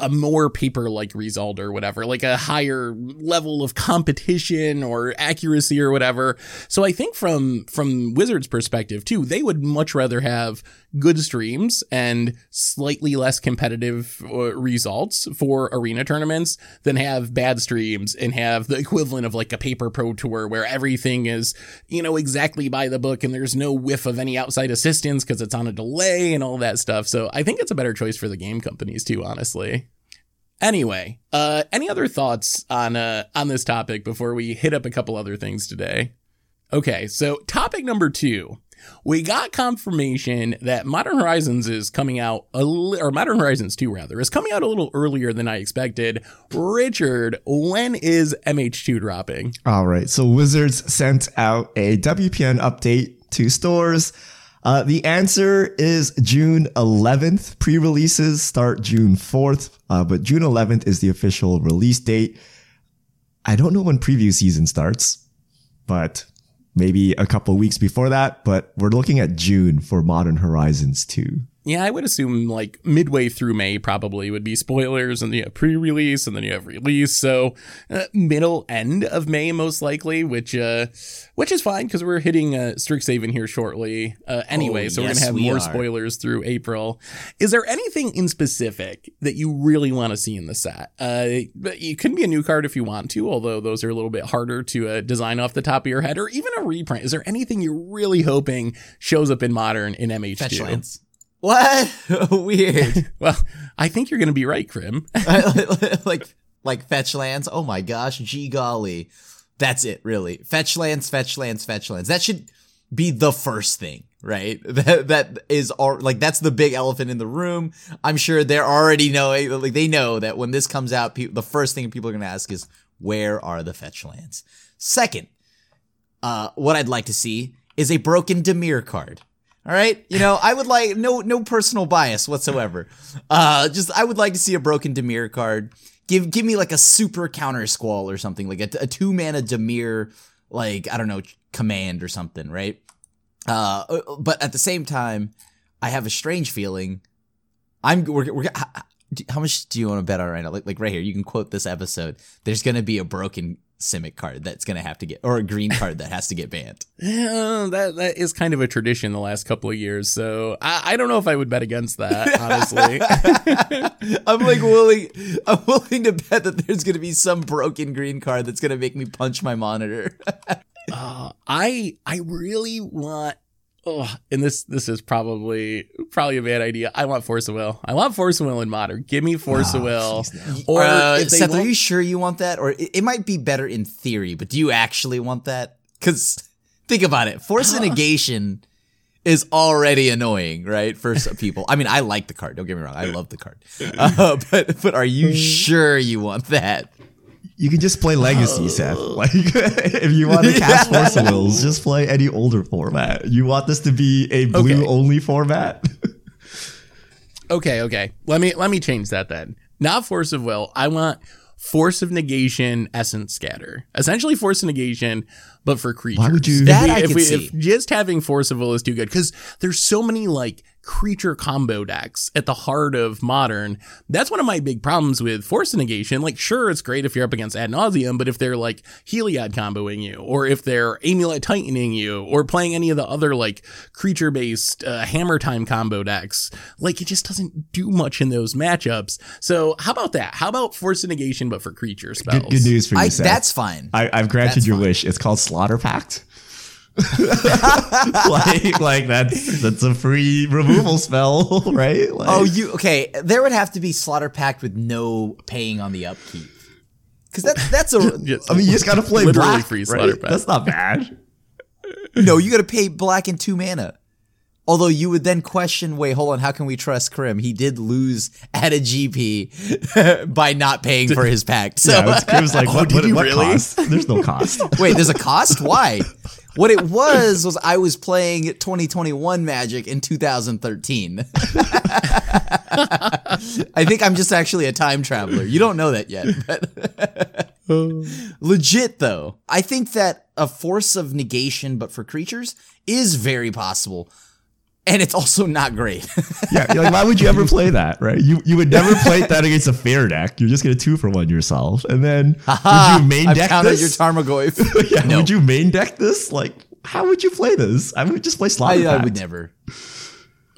a more paper like result or whatever, like a higher level of competition or accuracy or whatever. So I think from from Wizards perspective too, they would much rather have good streams and slightly less competitive uh, results for arena tournaments than have bad streams and have the *laughs* equivalent of like a paper pro tour where everything is, you know, exactly by the book and there's no whiff of any outside assistance because it's on a delay and all that stuff. So I think it's a better choice for the game companies too, honestly. Anyway, uh, any other thoughts on uh on this topic before we hit up a couple other things today? Okay, so topic number two. We got confirmation that Modern Horizons is coming out, a li- or Modern Horizons 2 rather, is coming out a little earlier than I expected. Richard, when is MH2 dropping? All right. So Wizards sent out a WPN update to stores. Uh, the answer is June 11th. Pre releases start June 4th, uh, but June 11th is the official release date. I don't know when preview season starts, but maybe a couple weeks before that. But we're looking at June for Modern Horizons 2. Yeah, I would assume like midway through May probably would be spoilers, and then you have pre-release, and then you have release. So uh, middle end of May most likely, which uh, which is fine because we're hitting uh, Strixhaven here shortly uh, anyway. Oh, so yes, we're gonna have we more are. spoilers through April. Is there anything in specific that you really want to see in the set? Uh, it could be a new card if you want to, although those are a little bit harder to uh, design off the top of your head, or even a reprint. Is there anything you're really hoping shows up in Modern in MH2? Fetchlands. What? *laughs* Weird. *laughs* Well, I think you're going to be right, Krim. *laughs* like like Fetchlands. Oh my gosh, gee golly. That's it, really. Fetchlands, Fetchlands, Fetchlands. That should be the first thing, right? That that is all like that's the big elephant in the room. I'm sure they're already knowing like they know that when this comes out, people, the first thing people are going to ask is where are the Fetchlands? Second, uh, what I'd like to see is a broken Dimir card. All right, you know, I would like no no personal bias whatsoever. Uh, just I would like to see a broken Dimir card. Give give me like a super counter squall or something like a, a two mana Dimir like I don't know command or something, right? Uh, but at the same time, I have a strange feeling. I'm we're, we're how, how much do you want to bet on right now? Like like right here, you can quote this episode. There's gonna be a broken Simic card that's gonna have to get or a green card that has to get banned. *laughs* Yeah, that that is kind of a tradition the last couple of years. So I, I don't know if I would bet against that, *laughs* honestly. *laughs* I'm like willing. I'm willing to bet that there's gonna be some broken green card that's gonna make me punch my monitor. uh, I I really want. Oh, and this this is probably probably a bad idea. I want Force of Will. I want Force of Will in modern. Give me Force of Will. Or uh, if Seth, are you sure you want that? Or it, it might be better in theory, but do you actually want that? Because think about it. Force of negation is already annoying, right? For some people. I mean, I like the card. Don't get me wrong. I love the card. *laughs* Uh, but but are you sure you want that? You can just play Legacy, oh. Seth. *laughs* Like, if you want to *laughs* cast Force of Wills, just play any older format. You want this to be a blue Okay. only format? *laughs* Okay, okay. Let me let me change that then. Not force of will. I want force of negation, essence scatter. Essentially force of negation, but for creatures. Why would you- If That we- I if, we- see. if just having force of will is too good because there's so many like creature combo decks at the heart of modern. That's one of my big problems with force negation. Like, sure, it's great if you're up against ad nauseam, but if they're like Heliod comboing you, or if they're amulet tightening you, or playing any of the other like creature based uh, hammer time combo decks, like it just doesn't do much in those matchups. So how about that? How about force negation, but for creature spells? Good, good news for you, I, Seth. that's fine. I, I've granted That's your fine. wish. It's called Slaughter Pact. *laughs* like, like that's that's a free removal spell, *laughs* right? Oh, like, Oh, you okay? There would have to be slaughter pact with no paying on the upkeep, because that's that's a *laughs* Just- I mean, you just gotta play Literally black, free right? Slaughter Pact. That's not bad. no. You got to pay black and two mana. Although you would then question, wait, hold on, how can we trust Krim? He did lose at a GP by not paying for his pact. So Yeah, it's, it was like, oh, what, did what, you what really? cost? There's no cost. wait, there's a cost? Why? What it was was I was playing 2021 Magic in 2013. *laughs* I think I'm just actually a time traveler. You don't know that yet, but *laughs* legit though. I think that a force of negation but for creatures is very possible. And it's also not great. *laughs* yeah, like why would you ever play that, right? You you would never play that against a fair deck. You're just gonna two for one yourself, and then would you main I've deck this? your Tarmogoyf. *laughs* yeah, no. would you main deck this? Like, how would you play this? I would just play Slaughter I, I would never.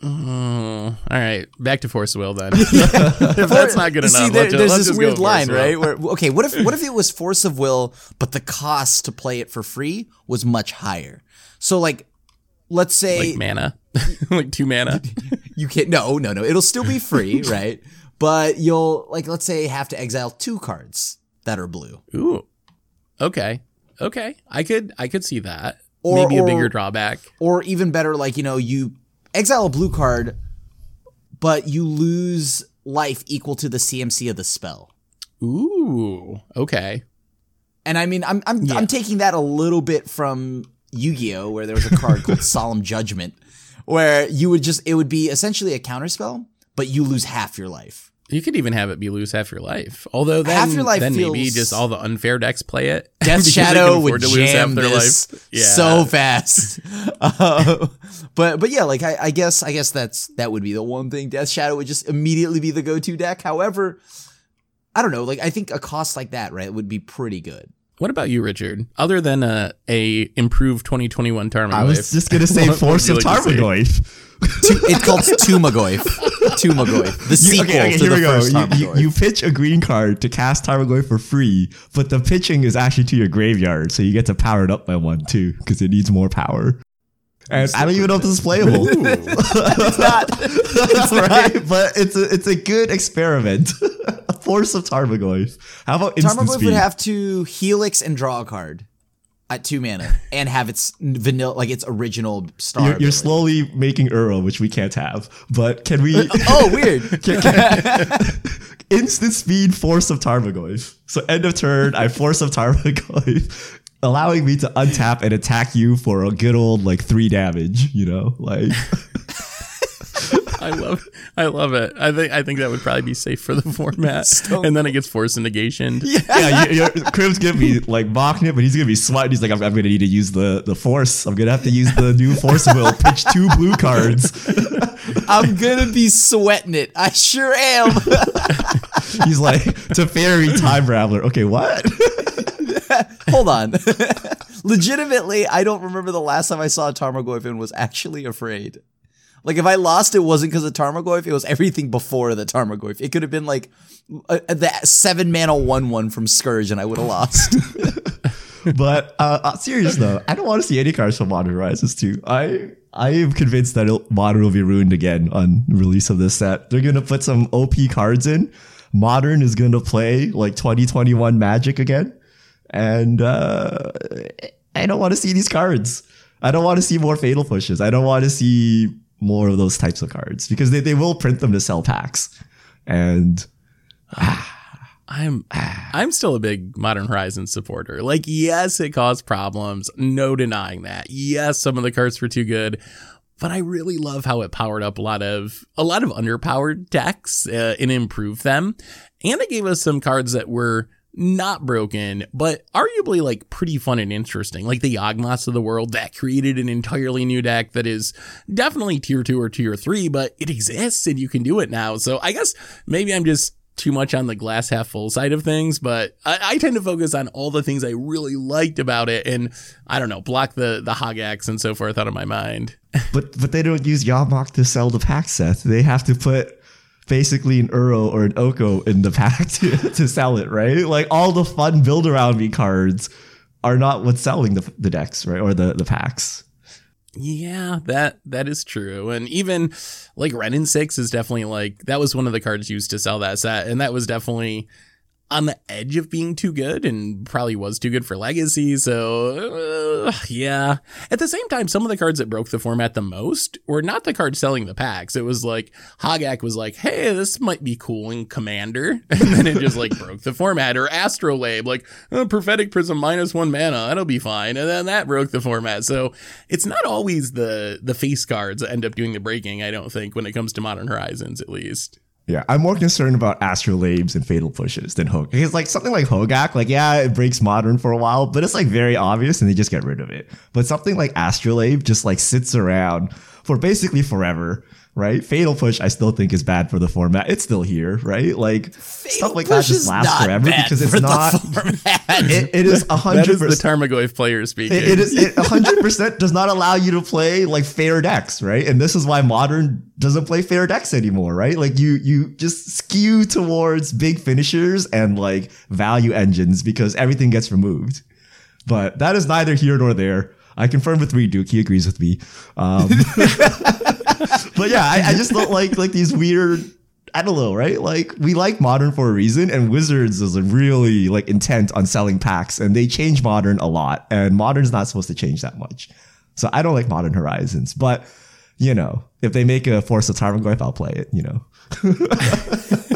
Oh, all right, back to force of will then. *laughs* if that's not good enough, See, there- let's, there's let's this just weird line, right? Where okay, what if what if it was force of will, but the cost to play it for free was much higher? So like, let's say Like mana, *laughs* like two mana. you can't. No, no, no. It'll still be free, *laughs* right? But you'll like, let's say, have to exile two cards that are blue. Ooh, okay, okay. I could I could see that. Or- Maybe a or- bigger drawback. Or even better, like, you know, you exile a blue card, but you lose life equal to the CMC of the spell. Ooh, okay. And I mean, I'm I'm Yeah. I'm taking that a little bit from Yu-Gi-Oh, where there was a card called *laughs* Solemn Judgment, where you would just it would be essentially a counterspell, but you lose half your life. You could even have it be lose half your life. Although then, Half your life then maybe just all the unfair decks play it. *laughs* Death because they can Shadow would to lose half jam their this life. *laughs* Yeah. so fast. Uh, but but yeah, like I, I guess I guess that's that would be the one thing. Death Shadow would just immediately be the go to deck. However, I don't know. Like I think a cost like that, right, would be pretty good. What about you, Richard? Other than a, a improved 2021 Tarmogoyf. I was just gonna say *laughs* What Force of you like? Tarmogoyf. It's called Tumagoyf. Tumagoyf. The You- sequel okay, okay, to here the we go. first You, you, you pitch a green card to cast Tarmogoyf for free, but the pitching is actually to your graveyard, so you get to power it up by one too, because it needs more power. And I don't even know if this is playable. *laughs* it's not. It's *laughs* right, but it's a it's a good experiment. *laughs* a force of Tarmogoyf. How about instant Tarmogoyf speed? would have to helix and draw a card at two mana and have its vanilla, like its original star. you're, you're slowly making Uro, which we can't have. But can we? Oh, weird. can- can- instant speed force of Tarmogoyf. So end of turn, I force of Tarmogoyf, allowing me to untap and attack you for a good old like three damage. You know, like *laughs* I love I love it. I think I think that would probably be safe for the format. *laughs* and then it gets forced negation. yeah, you, you're, Crib's gonna be like mocking it, but he's gonna be sweating. He's like, I'm, I'm gonna need to use the the force. I'm gonna have to use the new force will. Pitch two blue cards. *laughs* I'm gonna be sweating it. I sure am. He's like Teferi Time Raveler. Okay, what? *laughs* Hold on. *laughs* Legitimately, I don't remember the last time I saw a Tarmogoyf and was actually afraid. Like if I lost, it wasn't because of Tarmogoyf. It was everything before the Tarmogoyf. It could have been like uh, the seven mana one one from Scourge, and I would have lost. *laughs* But uh, uh, serious though, I don't want to see any cards from Modern Rises 2. I I am convinced that Modern will be ruined again on release of this set. They're gonna put some OP cards in. Modern is gonna play like 2021 Magic again, and uh, I don't want to see these cards. I don't want to see more Fatal Pushes. I don't want to see more of those types of cards because they, they will print them to sell packs, and *sighs* I'm I'm still a big Modern Horizons supporter. Like, yes, it caused problems, no denying that. Yes, some of the cards were too good, but I really love how it powered up a lot of a lot of underpowered decks uh, and improved them, and it gave us some cards that were not broken, but arguably like pretty fun and interesting. Like the Yawgmoths of the world that created an entirely new deck that is definitely tier two or tier three, but it exists and you can do it now. So I guess maybe I'm just too much on the glass half full side of things, but I, I tend to focus on all the things I really liked about it and I don't know, block the the Hogaks and so forth out of my mind. *laughs* but but they don't use Yawgmoth to sell the pack set. They have to put basically an Uro or an Oko in the pack *laughs* to, to sell it, right? Like all the fun build around me cards are not what's selling the, the decks, right? Or the, the packs. Yeah, that that is true. And even like Wrenn and Six is definitely like that was one of the cards used to sell that set, and that was definitely on the edge of being too good and probably was too good for legacy. So, uh, yeah. At the same time, some of the cards that broke the format the most were not the cards selling the packs. It was like Hogak was like, hey, this might be cool in Commander. *laughs* And then it just like broke the format. Or Astrolabe, like, oh, Prophetic Prism minus one mana, that'll be fine. And then that broke the format. So it's not always the, the face cards that end up doing the breaking, I don't think, when it comes to Modern Horizons, at least. Yeah, I'm more concerned about astrolabes and fatal pushes than Hog. Because like something like Hogak, like yeah, it breaks modern for a while, but it's like very obvious and they just get rid of it. But something like astrolabe just like sits around for basically forever, right? Fatal push, I still think is bad for the format. It's still here, right? Like stuff like that Push just is lasts not forever bad because it's for the not. *laughs* format. *laughs* It, it is a hundred is the percent. Tarmogoyf player speaking. It, it is it 100% *laughs* does not allow you to play like fair decks, right? And this is why modern doesn't play fair decks anymore, right? Like you you just skew towards big finishers and like value engines because everything gets removed. But that is neither here nor there. I confirmed with Reid Duke. He agrees with me. Um, *laughs* *laughs* but yeah, I, I just don't like like these weird. I don't know, right? Like we like modern for a reason, and Wizards is really like intent on selling packs, and they change modern a lot, and modern's not supposed to change that much. So I don't like Modern Horizons, but you know, if they make a Force of Tarmogoyf, I'll play it. You know, *laughs*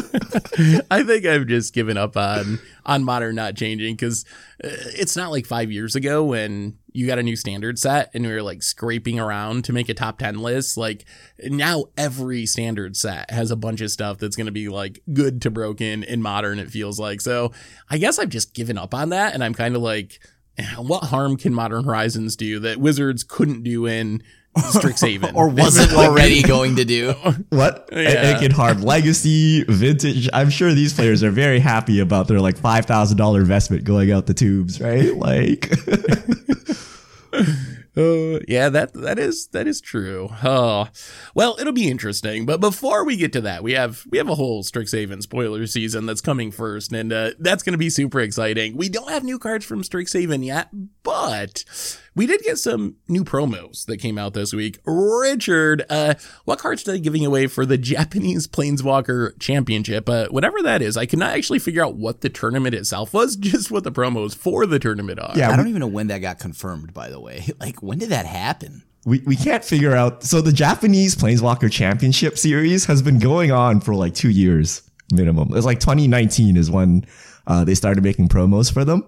I think I've just given up on on modern not changing because uh, it's not like five years ago when you got a new standard set and we were like scraping around to make a top 10 list. Like now every standard set has a bunch of stuff that's going to be like good to broken in modern, it feels like. So I guess I've just given up on that and I'm kind of like, eh, what harm can modern horizons do that wizards couldn't do in Strixhaven *laughs* or was it already going to do. *laughs* What? Yeah. Making hard legacy, vintage. I'm sure these players are very happy about their like five thousand dollar investment going out the tubes, right? *laughs* Like, Uh, yeah, that that is that is true. Oh, well, it'll be interesting. But before we get to that, we have we have a whole Strixhaven spoiler season that's coming first, and uh, that's going to be super exciting. We don't have new cards from Strixhaven yet, but we did get some new promos that came out this week. Richard, uh, what cards are they giving away for the *laughs* Japanese Planeswalker Championship? Uh, whatever that is, I cannot actually figure out what the tournament itself was, *laughs* just what the promos for the tournament are. yeah, I don't even know when that got confirmed. By the way, *laughs* like when did that happen? we, we can't figure out. So the Japanese Planeswalker Championship series has been going on for like two years minimum. It's like 2019 is when uh, they started making promos for them.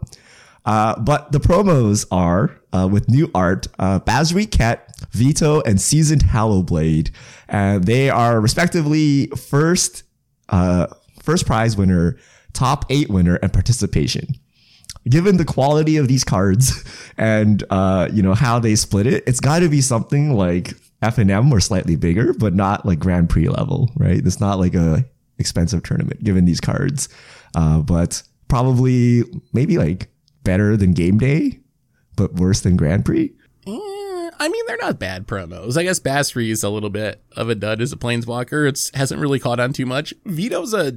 Uh, but the promos are uh, with new art, uh, Basri Ket, Vito, and Seasoned Hallowblade, and they are respectively first uh, first prize winner, top eight winner, and participation. Given the quality of these cards *laughs* and uh, you know how they split it, it's got to be something like F and M or slightly bigger, but not like Grand Prix level, right? It's not like a expensive tournament given these cards, uh, but probably maybe like better than Game Day, but worse than Grand Prix. Eh, I mean, they're not bad promos. I guess Basri is a little bit of a dud as a planeswalker. It's hasn't really caught on too much. Vito's a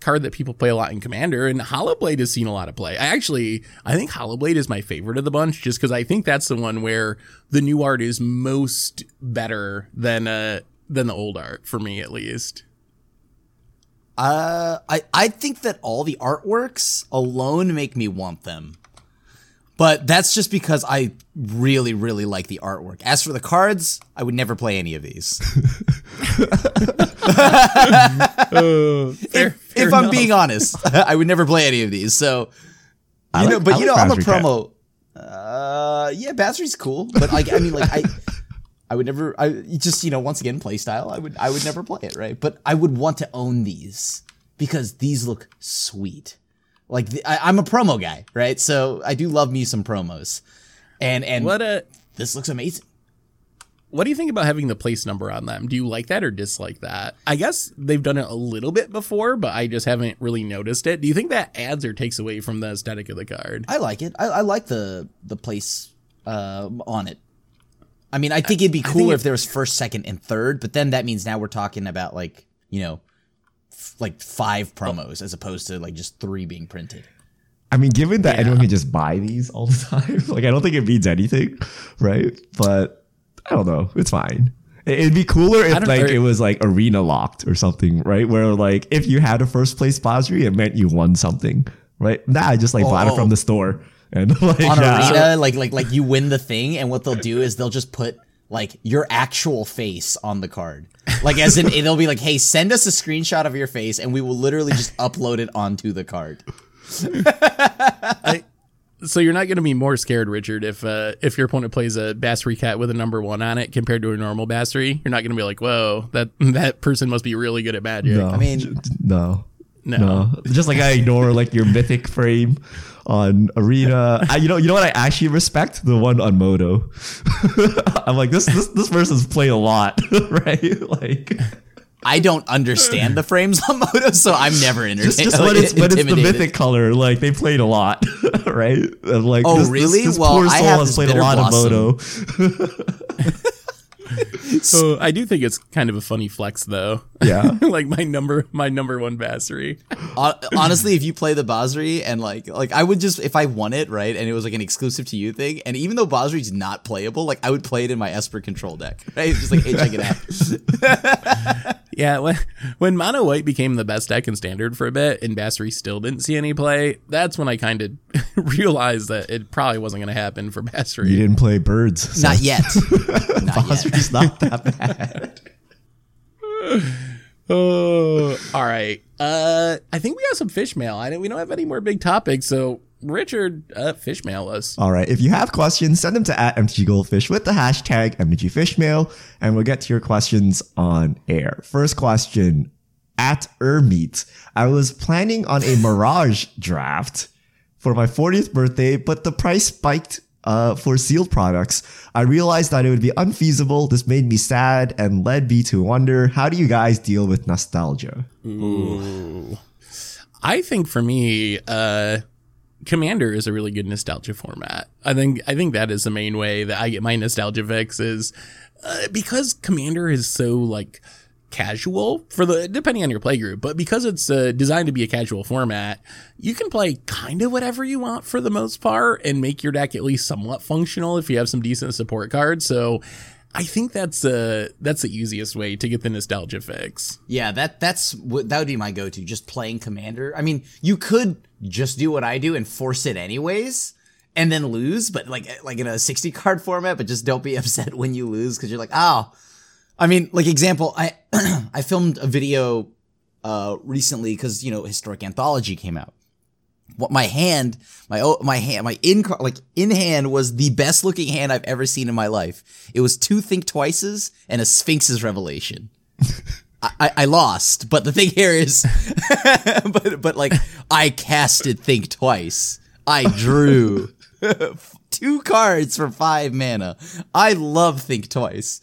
card that people play a lot in Commander, and Hallowblade has seen a lot of play. I actually, I think Hallowblade is my favorite of the bunch, just because I think that's the one where the new art is most better than uh than the old art for me, at least. Uh, I I think that all the artworks alone make me want them. But that's just because I really, really like the artwork. As for the cards, I would never play any of these. *laughs* *laughs* Fair, if if I'm being honest, *laughs* I would never play any of these. So, I you know, but I you know, like I'm a Basri Ket. promo. Uh, yeah, Basri's cool, but like, I mean, like, I, I would never. I just, you know, once again, play style. I would, I would never play it, right? But I would want to own these because these look sweet. Like, the, I, I'm a promo guy, right? So I do love me some promos, and and What uh this looks amazing. what do you think about having the place number on them? Do you like that or dislike that? I guess they've done it a little bit before, but I just haven't really noticed it. Do you think that adds or takes away from the aesthetic of the card? I like it. I, I like the the place uh, on it. I mean, I think it'd be cooler if there was first, second, and third, but then that means now we're talking about like you know, f- like five promos as opposed to like just three being printed. I mean, given that anyone can just buy these all the *laughs* time, like I don't think it means anything, right? But I don't know. It's fine. It- It'd be cooler if like it was like arena locked or something, right? Where like if you had a first place Basri, it meant you won something, right? Nah, I just like bought it oh. from the store and *laughs* like On yeah. arena, like like like you win the thing, and what they'll do is they'll just put like your actual face on the card. Like as in, they'll be like, "Hey, send us a screenshot of your face, and we will literally just *laughs* upload it onto the card." So you're not going to be more scared, Richard, if uh, if your opponent plays a Basri Ket with a number one on it compared to a normal Basri. You're not going to be like, "Whoa, that that person must be really good at Magic." No, I mean- no, No. no. Just like I ignore like your mythic frame on arena. I, you know, you know what I actually respect the one on MODO. *laughs* I'm like this this this person's played a lot, *laughs* right? Like I don't understand the frames on MODO, so I'm never entertained. just just when *laughs* it's when it's the mythic color, like they played a lot, right? Like Oh, this, this- really? This, Well, poor I soul have has played a lot Blossom. of MODO. *laughs* So I do think it's kind of a funny flex, though. Yeah. *laughs* like my number my number one Basri. Honestly, if you play the Basri and like like I would just if I won it right and it was like an exclusive to you thing, and even though Basri's not playable, like I would play it in my Esper control deck, right? Just like hey, check it out. *laughs* Yeah, when when mono white became the best deck in standard for a bit, and Basri still didn't see any play, that's when I kind of realized that it probably wasn't going to happen for Basri. You didn't play birds. So Not yet. Not yet. Basri's not that bad. Oh, *laughs* all right. Uh, I think we have some fish mail. I we don't have any more big topics, so Richard, uh, fish mail us. All right. If you have questions, send them to at MTG Goldfish with the hashtag MTG Fishmail, and we'll get to your questions on air. First question at Ermeet. I was planning on a Mirage draft for my 40th birthday, but the price spiked uh, for sealed products. I realized that it would be unfeasible. This made me sad and led me to wonder how do you guys deal with nostalgia? I think for me, uh, Commander is a really good nostalgia format. I think I think that is the main way that I get my nostalgia fix is uh, because Commander is so like casual for the depending on your play group, but because it's uh, designed to be a casual format, you can play kind of whatever you want for the most part and make your deck at least somewhat functional if you have some decent support cards. So I think that's uh that's the easiest way to get the nostalgia fix. Yeah, that that's that would be my go-to. Just playing commander. I mean, you could just do what I do and force it anyways, and then lose. But like like in a sixty card format, but just don't be *laughs* upset when you lose because you're like, oh. I mean, like example, I *clears throat* I filmed a video uh recently because you know historic anthology came out. What my hand, my oh, my hand, my in like in hand was the best looking hand I've ever seen in my life. It was two think twices and a Sphinx's revelation. *laughs* I, I lost, but the thing here is, *laughs* but but like I casted think twice. I drew *laughs* two cards for five mana. I love think twice.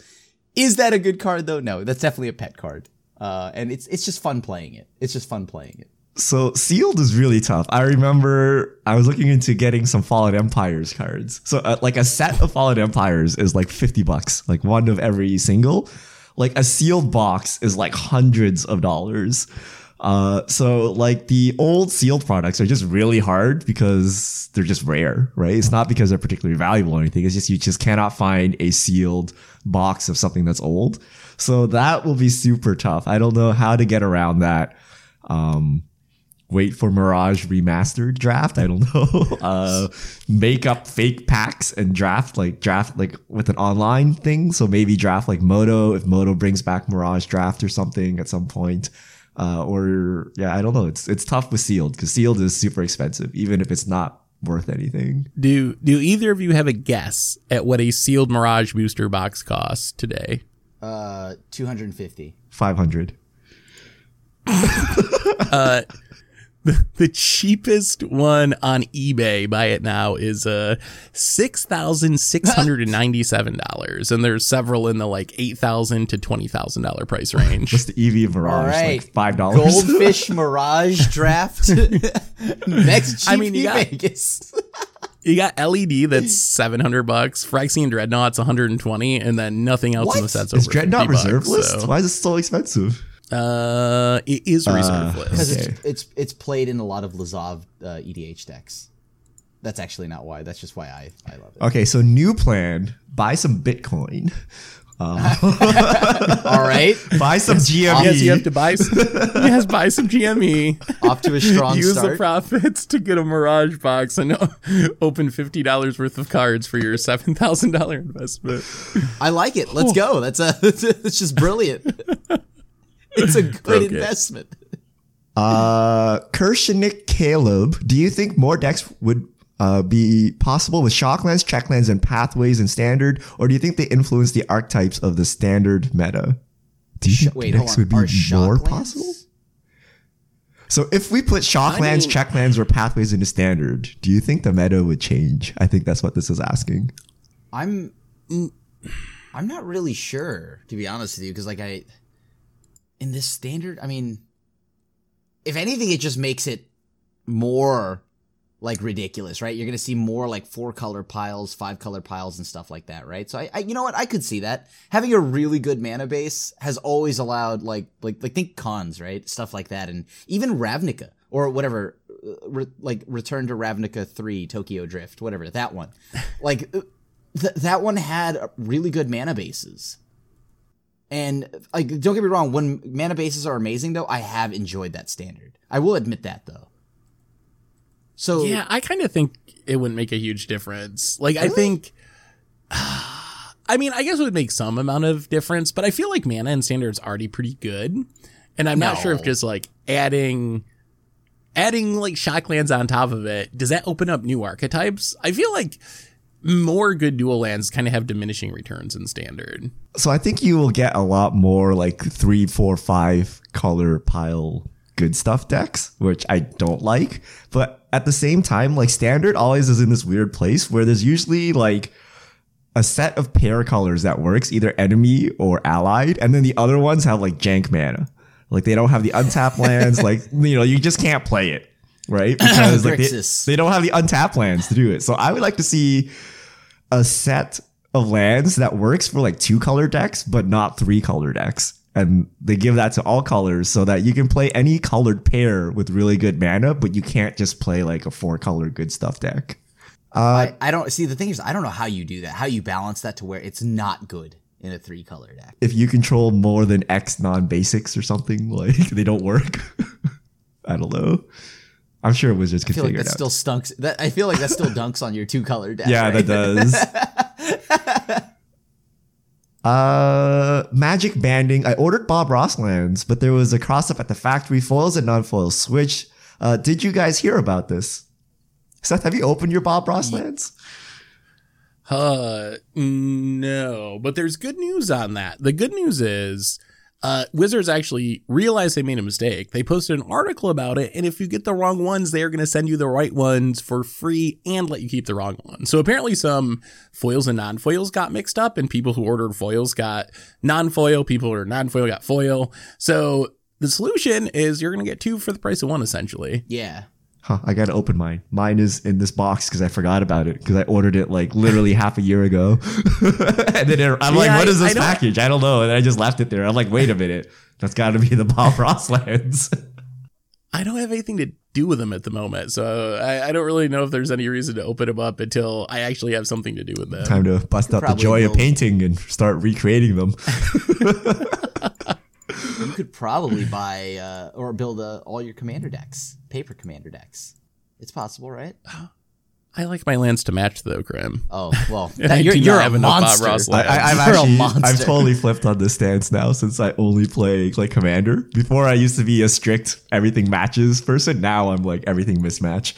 Is that a good card though? No, that's definitely a pet card. Uh, and it's it's just fun playing it. It's just fun playing it. So sealed is really tough. I remember I was looking into getting some Fallen Empires cards. So uh, like a set of Fallen Empires is like 50 bucks, like one of every single. Like a sealed box is like hundreds of dollars. Uh, so like the old sealed products are just really hard because they're just rare, right? It's not because they're particularly valuable or anything. It's just you just cannot find a sealed box of something that's old. So that will be super tough. I don't know how to get around that. Um, wait for Mirage remastered draft. I don't *laughs* know. Uh, make up fake packs and draft like draft like with an online thing. So maybe draft like MODO if MODO brings back Mirage draft or something at some point. Uh, or yeah, I don't know. It's it's tough with sealed because sealed is super expensive, even if it's not worth anything. Do do either of you have a guess at what a sealed Mirage booster box costs today? Uh, two hundred and fifty. Five hundred. *laughs* uh, the, the cheapest one on eBay, buy it now, is uh six thousand six hundred and ninety seven dollars, and there's several in the like eight thousand to twenty thousand dollar price range. What's the EV of Mirage? All right. Like five dollars. Goldfish *laughs* Mirage draft. *laughs* Next GP I mean, you got- Vegas. *laughs* You got LED that's seven hundred bucks, Phyrexian Dreadnought's one hundred and twenty, and then nothing else in the What? set's Is over Dreadnought 50 bucks, list? so- Why is it so expensive? Uh, it is reserve Uh, list. Because Okay. it's, it's it's played in a lot of Lazav uh, EDH decks. That's actually not why. That's just why I, I love it. Okay, so new plan: buy some Bitcoin, *laughs* All right, buy some GME. Yes, you have to buy. Some, *laughs* yes, buy some GME. off to a strong Use the profits to get a Mirage box and open fifty dollars worth of cards for your seven thousand dollar investment. I like it. Let's go. That's a *laughs* it's just brilliant. It's a *laughs* good Broke investment. Uh, Kershanik Caleb, do you think more decks would uh, be possible with shocklands, checklands, and pathways in standard, or do you think they influence the archetypes of the standard meta? Do you think Wait, decks would be Are more shocklands? possible? So if we put shocklands, I mean- checklands, or pathways into standard, do you think the meta would change? I think that's what this is asking. I'm I'm not really sure to be honest with you because like I in this standard, I mean, if anything, it just makes it more like ridiculous, right? You're gonna see more like four color piles, five color piles, and stuff like that, right? So I, I you know what, I could see that having a really good mana base has always allowed like like like think cons, right? Stuff like that, and even Ravnica or whatever, re- like Return to Ravnica three, Tokyo Drift, whatever that one, *laughs* like. uh, Th- that one had really good mana bases. And like, don't get me wrong, when mana bases are amazing, though, I have enjoyed that standard. I will admit that, though. So Yeah, I kind of think it wouldn't make a huge difference. Like, I think. *sighs* I mean, I guess it would make some amount of difference, but I feel like mana and standard is already pretty good. And I'm not sure if just like adding adding like shocklands on top of it, does that open up new archetypes? I feel like more good dual lands kind of have diminishing returns in standard. So I think you will get a lot more like three, four, five color pile good stuff decks, which I don't like. But at the same time, like standard always is in this weird place where there's usually like a set of pair colors that works, either enemy or allied, and then the other ones have like jank mana. Like they don't have the untap *laughs* lands, like you know, you just can't play it. Right? *laughs* Because like they, they don't have the untap lands to do it. So I would like to see a set of lands that works for like two color decks, but not three color decks. And they give that to all colors so that you can play any colored pair with really good mana, but you can't just play like a four color good stuff deck. Uh, I, I don't see the thing is I don't know how you do that. How you balance that to where it's not good in a three color deck. If you control more than X non basics or something, *laughs* like they don't work. *laughs* I don't know. I'm sure Wizards I can feel like that it still out. stunks. That I feel like that still dunks on your two color deck. Yeah, right? that does. *laughs* uh, magic banding. I ordered Bob Ross lands, but there was a cross up at the factory. Foils and non foils switch. Uh, did you guys hear about this? Seth, have you opened your Bob Ross lands? Uh, no, but there's good news on that. The good news is, uh, Wizards actually realized they made a mistake. They posted an article about it, and if you get the wrong ones, they are going to send you the right ones for free and let you keep the wrong ones. So apparently, some foils and non foils got mixed up, and people who ordered foils got non foil. People who are non foil got foil. So the solution is you're going to get two for the price of one, essentially. Yeah. Huh, I gotta open mine. Mine is in this box because I forgot about it because I ordered it like literally *laughs* half a year ago. *laughs* and then it- I'm like, Yeah, what is I- this I package? I don't know. And I just left it there. I'm like, wait a minute. That's gotta be the Bob *laughs* Ross lands. I don't have anything to do with them at the moment, so I, I don't really know if there's any reason to open them up until I actually have something to do with them. Time to bust out the Probably joy of painting and start recreating them. You could probably buy uh, or build uh, all your commander decks, paper commander decks. It's possible, right? I like my lands to match though, Krim. Oh *laughs* well, that- you're, do not you're a have enough Bob monster. Ross I, I, I've You're a actually, monster. I've totally flipped on this stance now since I only play like Commander. Before I used to be a strict everything matches person. Now I'm like everything mismatch.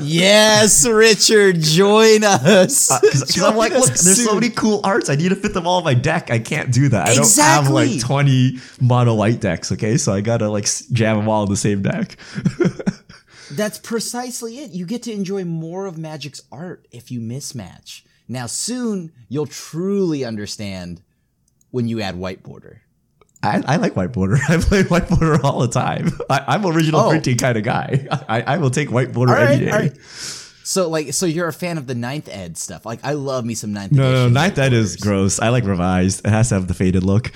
*laughs* yes, Richard, join us. Because Uh, I'm like, us look, there's so many cool arts. I need to fit them all in my deck. I can't do that. I don't have like 20 mono white decks. Okay, so I gotta like jam them all in the same deck. *laughs* That's precisely it. You get to enjoy more of Magic's art if you mismatch. Now, soon you'll truly understand when you add white border. I, I like white border. *laughs* I play white border all the time. I, I'm original Oh. printing kind of guy. *laughs* I, I will take white border right, any day. right. So, like, so you're a fan of the ninth ed stuff? Like, I love me some ninth. No, no, ninth ed is gross. I like revised. It has to have the faded look.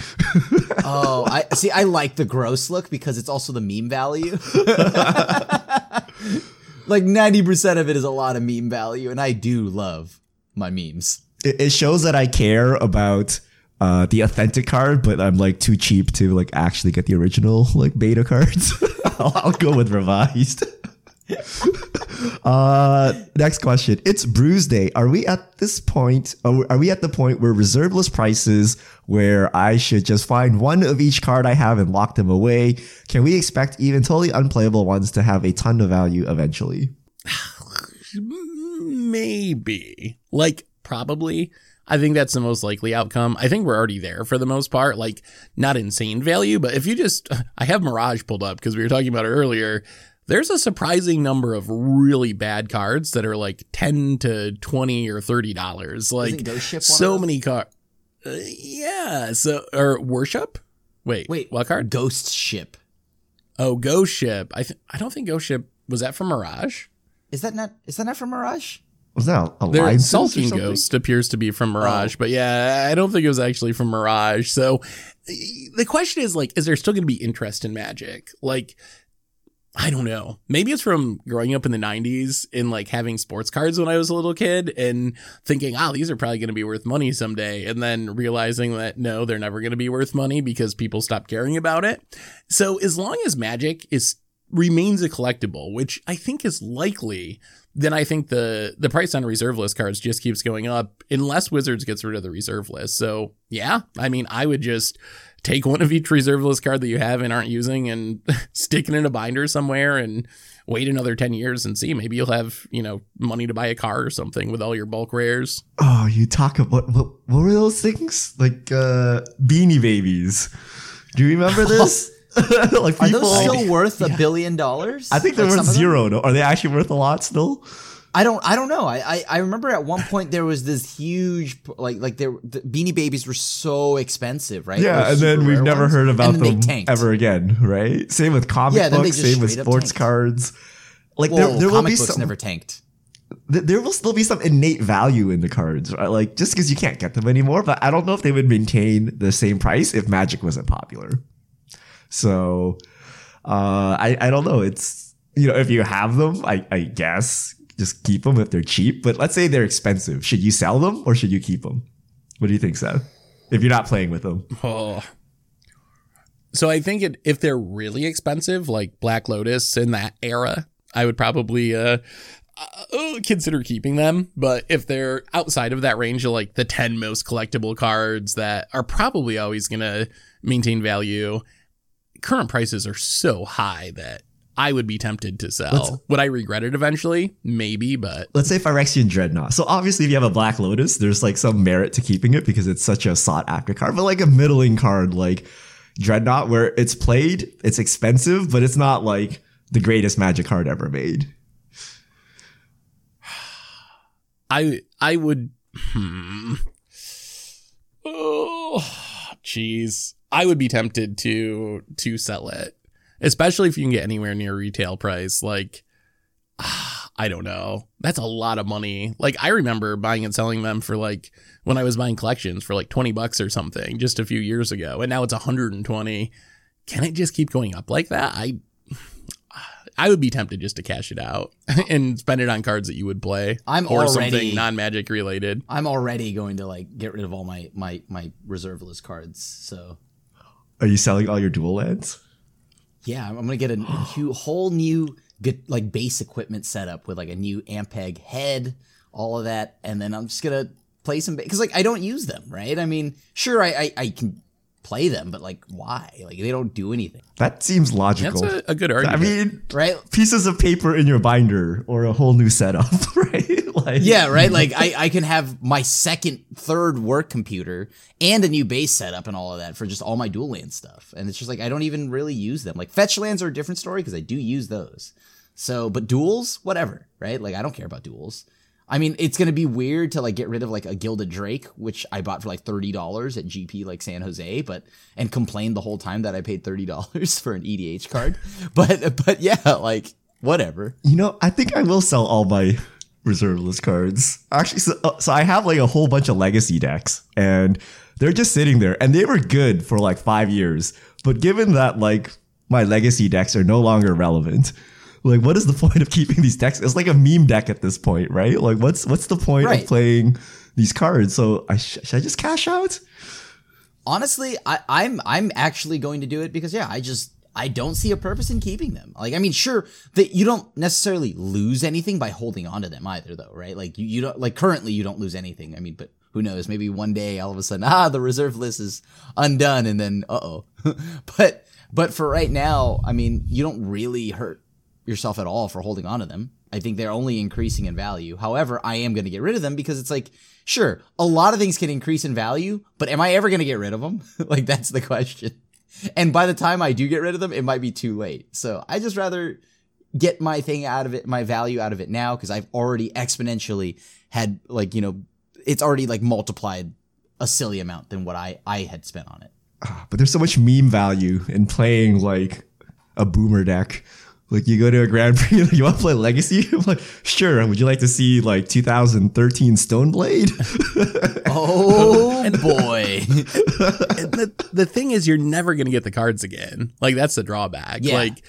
Oh, I *laughs* see. I like the gross look because it's also the meme value. Like ninety percent of it is a lot of meme value, and I do love my memes. it, it shows that I care about uh, the authentic card, but I'm like too cheap to like actually get the original like beta cards. I'll, *laughs* I'll go with revised. *laughs* uh, next question. It's Bruise Day. Are we at this point? Are we at the point where reserveless prices, where I should just find one of each card I have and lock them away? Can we expect even totally unplayable ones to have a ton of value eventually? *sighs* Maybe. Like, probably. I think that's the most likely outcome. I think we're already there for the most part. Like, not insane value, but if you just, *sighs* I have Mirage pulled up because we were talking about it earlier. There's a surprising number of really bad cards that are like 10 to 20 or $30. Like, Ghost Ship one of so many cards. Uh, yeah. So, or Worship? Wait, Wait, what card? Ghost Ship. Oh, Ghost Ship. I, th- I don't think Ghost Ship, was that from Mirage? Is that not? Is that not from Mirage? Was that a Their line Sulking Ghost appears to be from Mirage, Oh. but yeah, I don't think it was actually from Mirage. So the question is like, is there still going to be interest in Magic? Like, I don't know. Maybe it's from growing up in the 90s and like having sports cards when I was a little kid and thinking, ah, these are probably going to be worth money someday. And then realizing that no, they're never going to be worth money because people stop caring about it. So as long as Magic is remains a collectible, which I think is likely, then I think the the price on reserve list cards just keeps going up unless Wizards gets rid of the reserve list. So yeah, I mean, I would just take one of each reserve list card that you have and aren't using and *laughs* stick it in a binder somewhere and wait another 10 years and see maybe you'll have you know money to buy a car or something with all your bulk rares Oh, you talk about what? What were those things? Like uh, Beanie Babies. Do you remember *laughs* this? *laughs* like Are those still worth a billion dollars? I think they're Like worth some of them? zero. No? Are they actually worth a lot still? I don't. I don't know. I, I I remember at one point there was this huge like like there the Beanie Babies were so expensive, right? Yeah, and then we've never ones. heard about them ever again, right? Same with comic Yeah, books, same with sports tanked. cards. Like Whoa, there, there will be books some, never tanked. th- there will still be some innate value in the cards, right? Like just because you can't get them anymore, but I don't know if they would maintain the same price if Magic wasn't popular. So, uh, I I don't know. It's you know if you have them, I I guess just keep them if they're cheap. But let's say they're expensive, should you sell them or should you keep them? What do you think, Seth? If you're not playing with them, Oh. So I think it, if they're really expensive, like Black Lotus in that era, I would probably uh, uh, consider keeping them. But if they're outside of that range of like the 10 most collectible cards that are probably always going to maintain value, current prices are so high that I would be tempted to sell. Let's- would I regret it eventually? Maybe, but let's say Phyrexian Dreadnought. So obviously, if you have a Black Lotus, there's like some merit to keeping it because it's such a sought after card. But like a middling card like Dreadnought, where it's played, it's expensive, but it's not like the greatest Magic card ever made. *sighs* I I would. Hmm. *sighs* Oh, jeez. I would be tempted to to sell it, especially if you can get anywhere near retail price. Like, *sighs* I don't know. That's a lot of money. Like, I remember buying and selling them for like when I was buying collections for like twenty bucks or something just a few years ago, and now it's hundred and twenty. Can it just keep going up like that? I *sighs* I would be tempted just to cash it out *laughs* and spend it on cards that you would play. I'm or already- something non-magic related. I'm already going to like get rid of all my my my reserve list cards. So Are you selling all your dual lands? Yeah, I'm, gonna get a, *gasps* hu- whole new good like bass equipment setup with like a new Ampeg head, all of that, and then I'm just gonna play some because like I don't use them, right? I mean, sure, I, I I can play them, but like why? Like they don't do anything, That seems logical. That's a, a good argument. I mean, right? pieces of paper in your binder or a whole new setup, *laughs* right? Like, Yeah, right. Like I, I can have my second, third work computer and a new bass setup and all of that for just all my dual land stuff. And it's just like I don't even really use them. Like fetch lands are a different story because I do use those. So, but duals, whatever, right? Like I don't care about duals. I mean, it's gonna be weird to like get rid of like a Gilded Drake, which I bought for like thirty dollars at GP like San Jose, but and complained the whole time that I paid thirty dollars *laughs* for an EDH card. *laughs* But but yeah, like whatever. You know, I think I will sell all my reserve list cards. Actually, so, uh, so I have like a whole bunch of legacy decks, and they're just sitting there, and they were good for like five years. But given that like my legacy decks are no longer relevant, like what is the *laughs* point of keeping these decks? It's like a meme deck at this point, right? Like what's what's the point Right. of playing these cards? So I sh- should I just cash out? honestly I, i'm i'm actually going to do it because yeah i just i don't see a purpose in keeping them like i mean sure that you don't necessarily lose anything by holding on to them either though right like you, you don't like currently you don't lose anything i mean but who knows maybe one day all of a sudden *laughs* ah the reserve list is undone and then uh-oh *laughs* but but for right now i mean you don't really hurt yourself at all for holding on to them. I think they're only increasing in value. However, I am going to get rid of them because it's like, sure, a lot of things can increase in value, but am I ever going to get rid of them? *laughs* like, that's the question. And by the time I do get rid of them, it might be too late. So I just rather get my thing out of it, my value out of it now, because I've already exponentially had, like, you know, it's already like multiplied a silly amount than what I, I had spent on it. Ah, but there's so much meme value in playing like a boomer deck. Like you go to a Grand *laughs* Prix, like, you want to play Legacy? *laughs* I'm like, sure. Would you like to see like 2013 Stoneblade? *laughs* Oh boy. And the, the thing is, you're never going to get the cards again. Like, that's the drawback. Yeah. Like,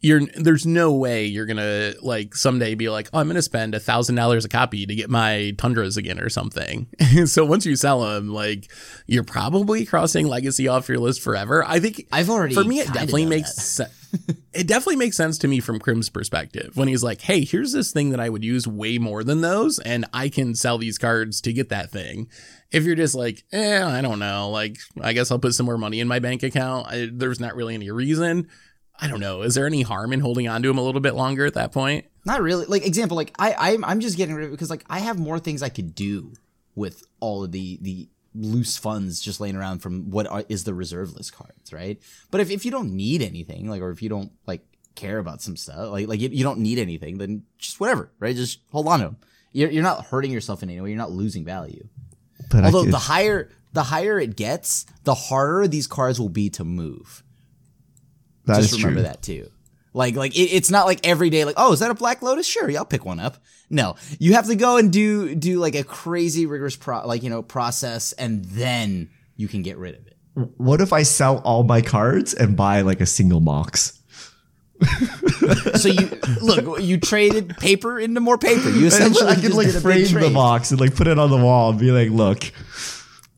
you're there's no way you're gonna like someday be like, oh, I'm gonna spend a thousand dollars a copy to get my tundras again or something. so once you sell them, like you're probably crossing legacy off your list forever. I think I've already for me it definitely makes sense. It definitely makes sense to me from Krim's perspective when he's like, hey, here's this thing that I would use way more than those, and I can sell these cards to get that thing. If you're just like, eh, I don't know, like, I guess I'll put some more money in my bank account, I, there's not really any reason. I don't know. Is there any harm in holding on to him a little bit longer at that point? Not really. Like example, like I I'm, I'm just getting rid of it because like I have more things I could do with all of the the loose funds just laying around from what are, is the reserve list cards, right? But if, if you don't need anything, like or if you don't like care about some stuff, like like you, you don't need anything, then just whatever, right? Just hold on to them. You're you're not hurting yourself in any way. You're not losing value. But Although the higher the higher it gets, the harder these cards will be to move. that Just remember true. that too. Like like it, it's not like every day like oh is that a black lotus sure yeah I'll pick one up no you have to go and do do like a crazy rigorous pro like you know process and then you can get rid of it What if I sell all my cards and buy like a single mox? so you look you traded paper into more paper you essentially I could like did a big frame the trade. box and like put it on the wall and be like, look.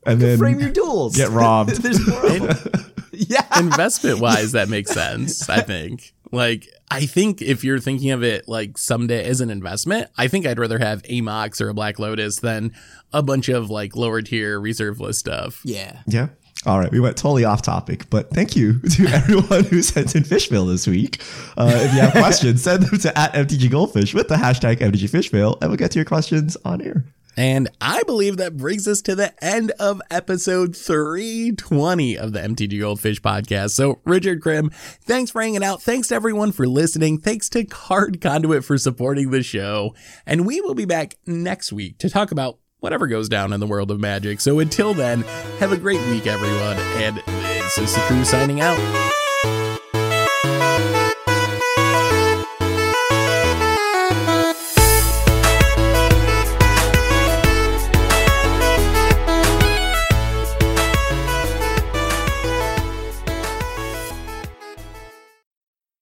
And then frame your duals get robbed. *laughs* there's more of them yeah investment wise, that makes sense. I think. Like, I think if you're thinking of it like someday as an investment, I think I'd rather have a Mox or a Black Lotus than a bunch of like lower tier reserve list stuff. yeah Yeah. All right, we went totally off topic, but thank you *laughs* to everyone who sent in Fishmail this week. Uh, if you have *laughs* questions, send them to at MTG Goldfish with the hashtag MTG Fishmail, and we'll get to your questions on air. And I believe that brings us to the end of episode 320 of the MTG Goldfish podcast. So, Richard Krim, thanks for hanging out. Thanks to everyone for listening. Thanks to Card Conduit for supporting the show. And we will be back next week to talk about whatever goes down in the world of magic. So, until then, have a great week, everyone. And this is the crew signing out.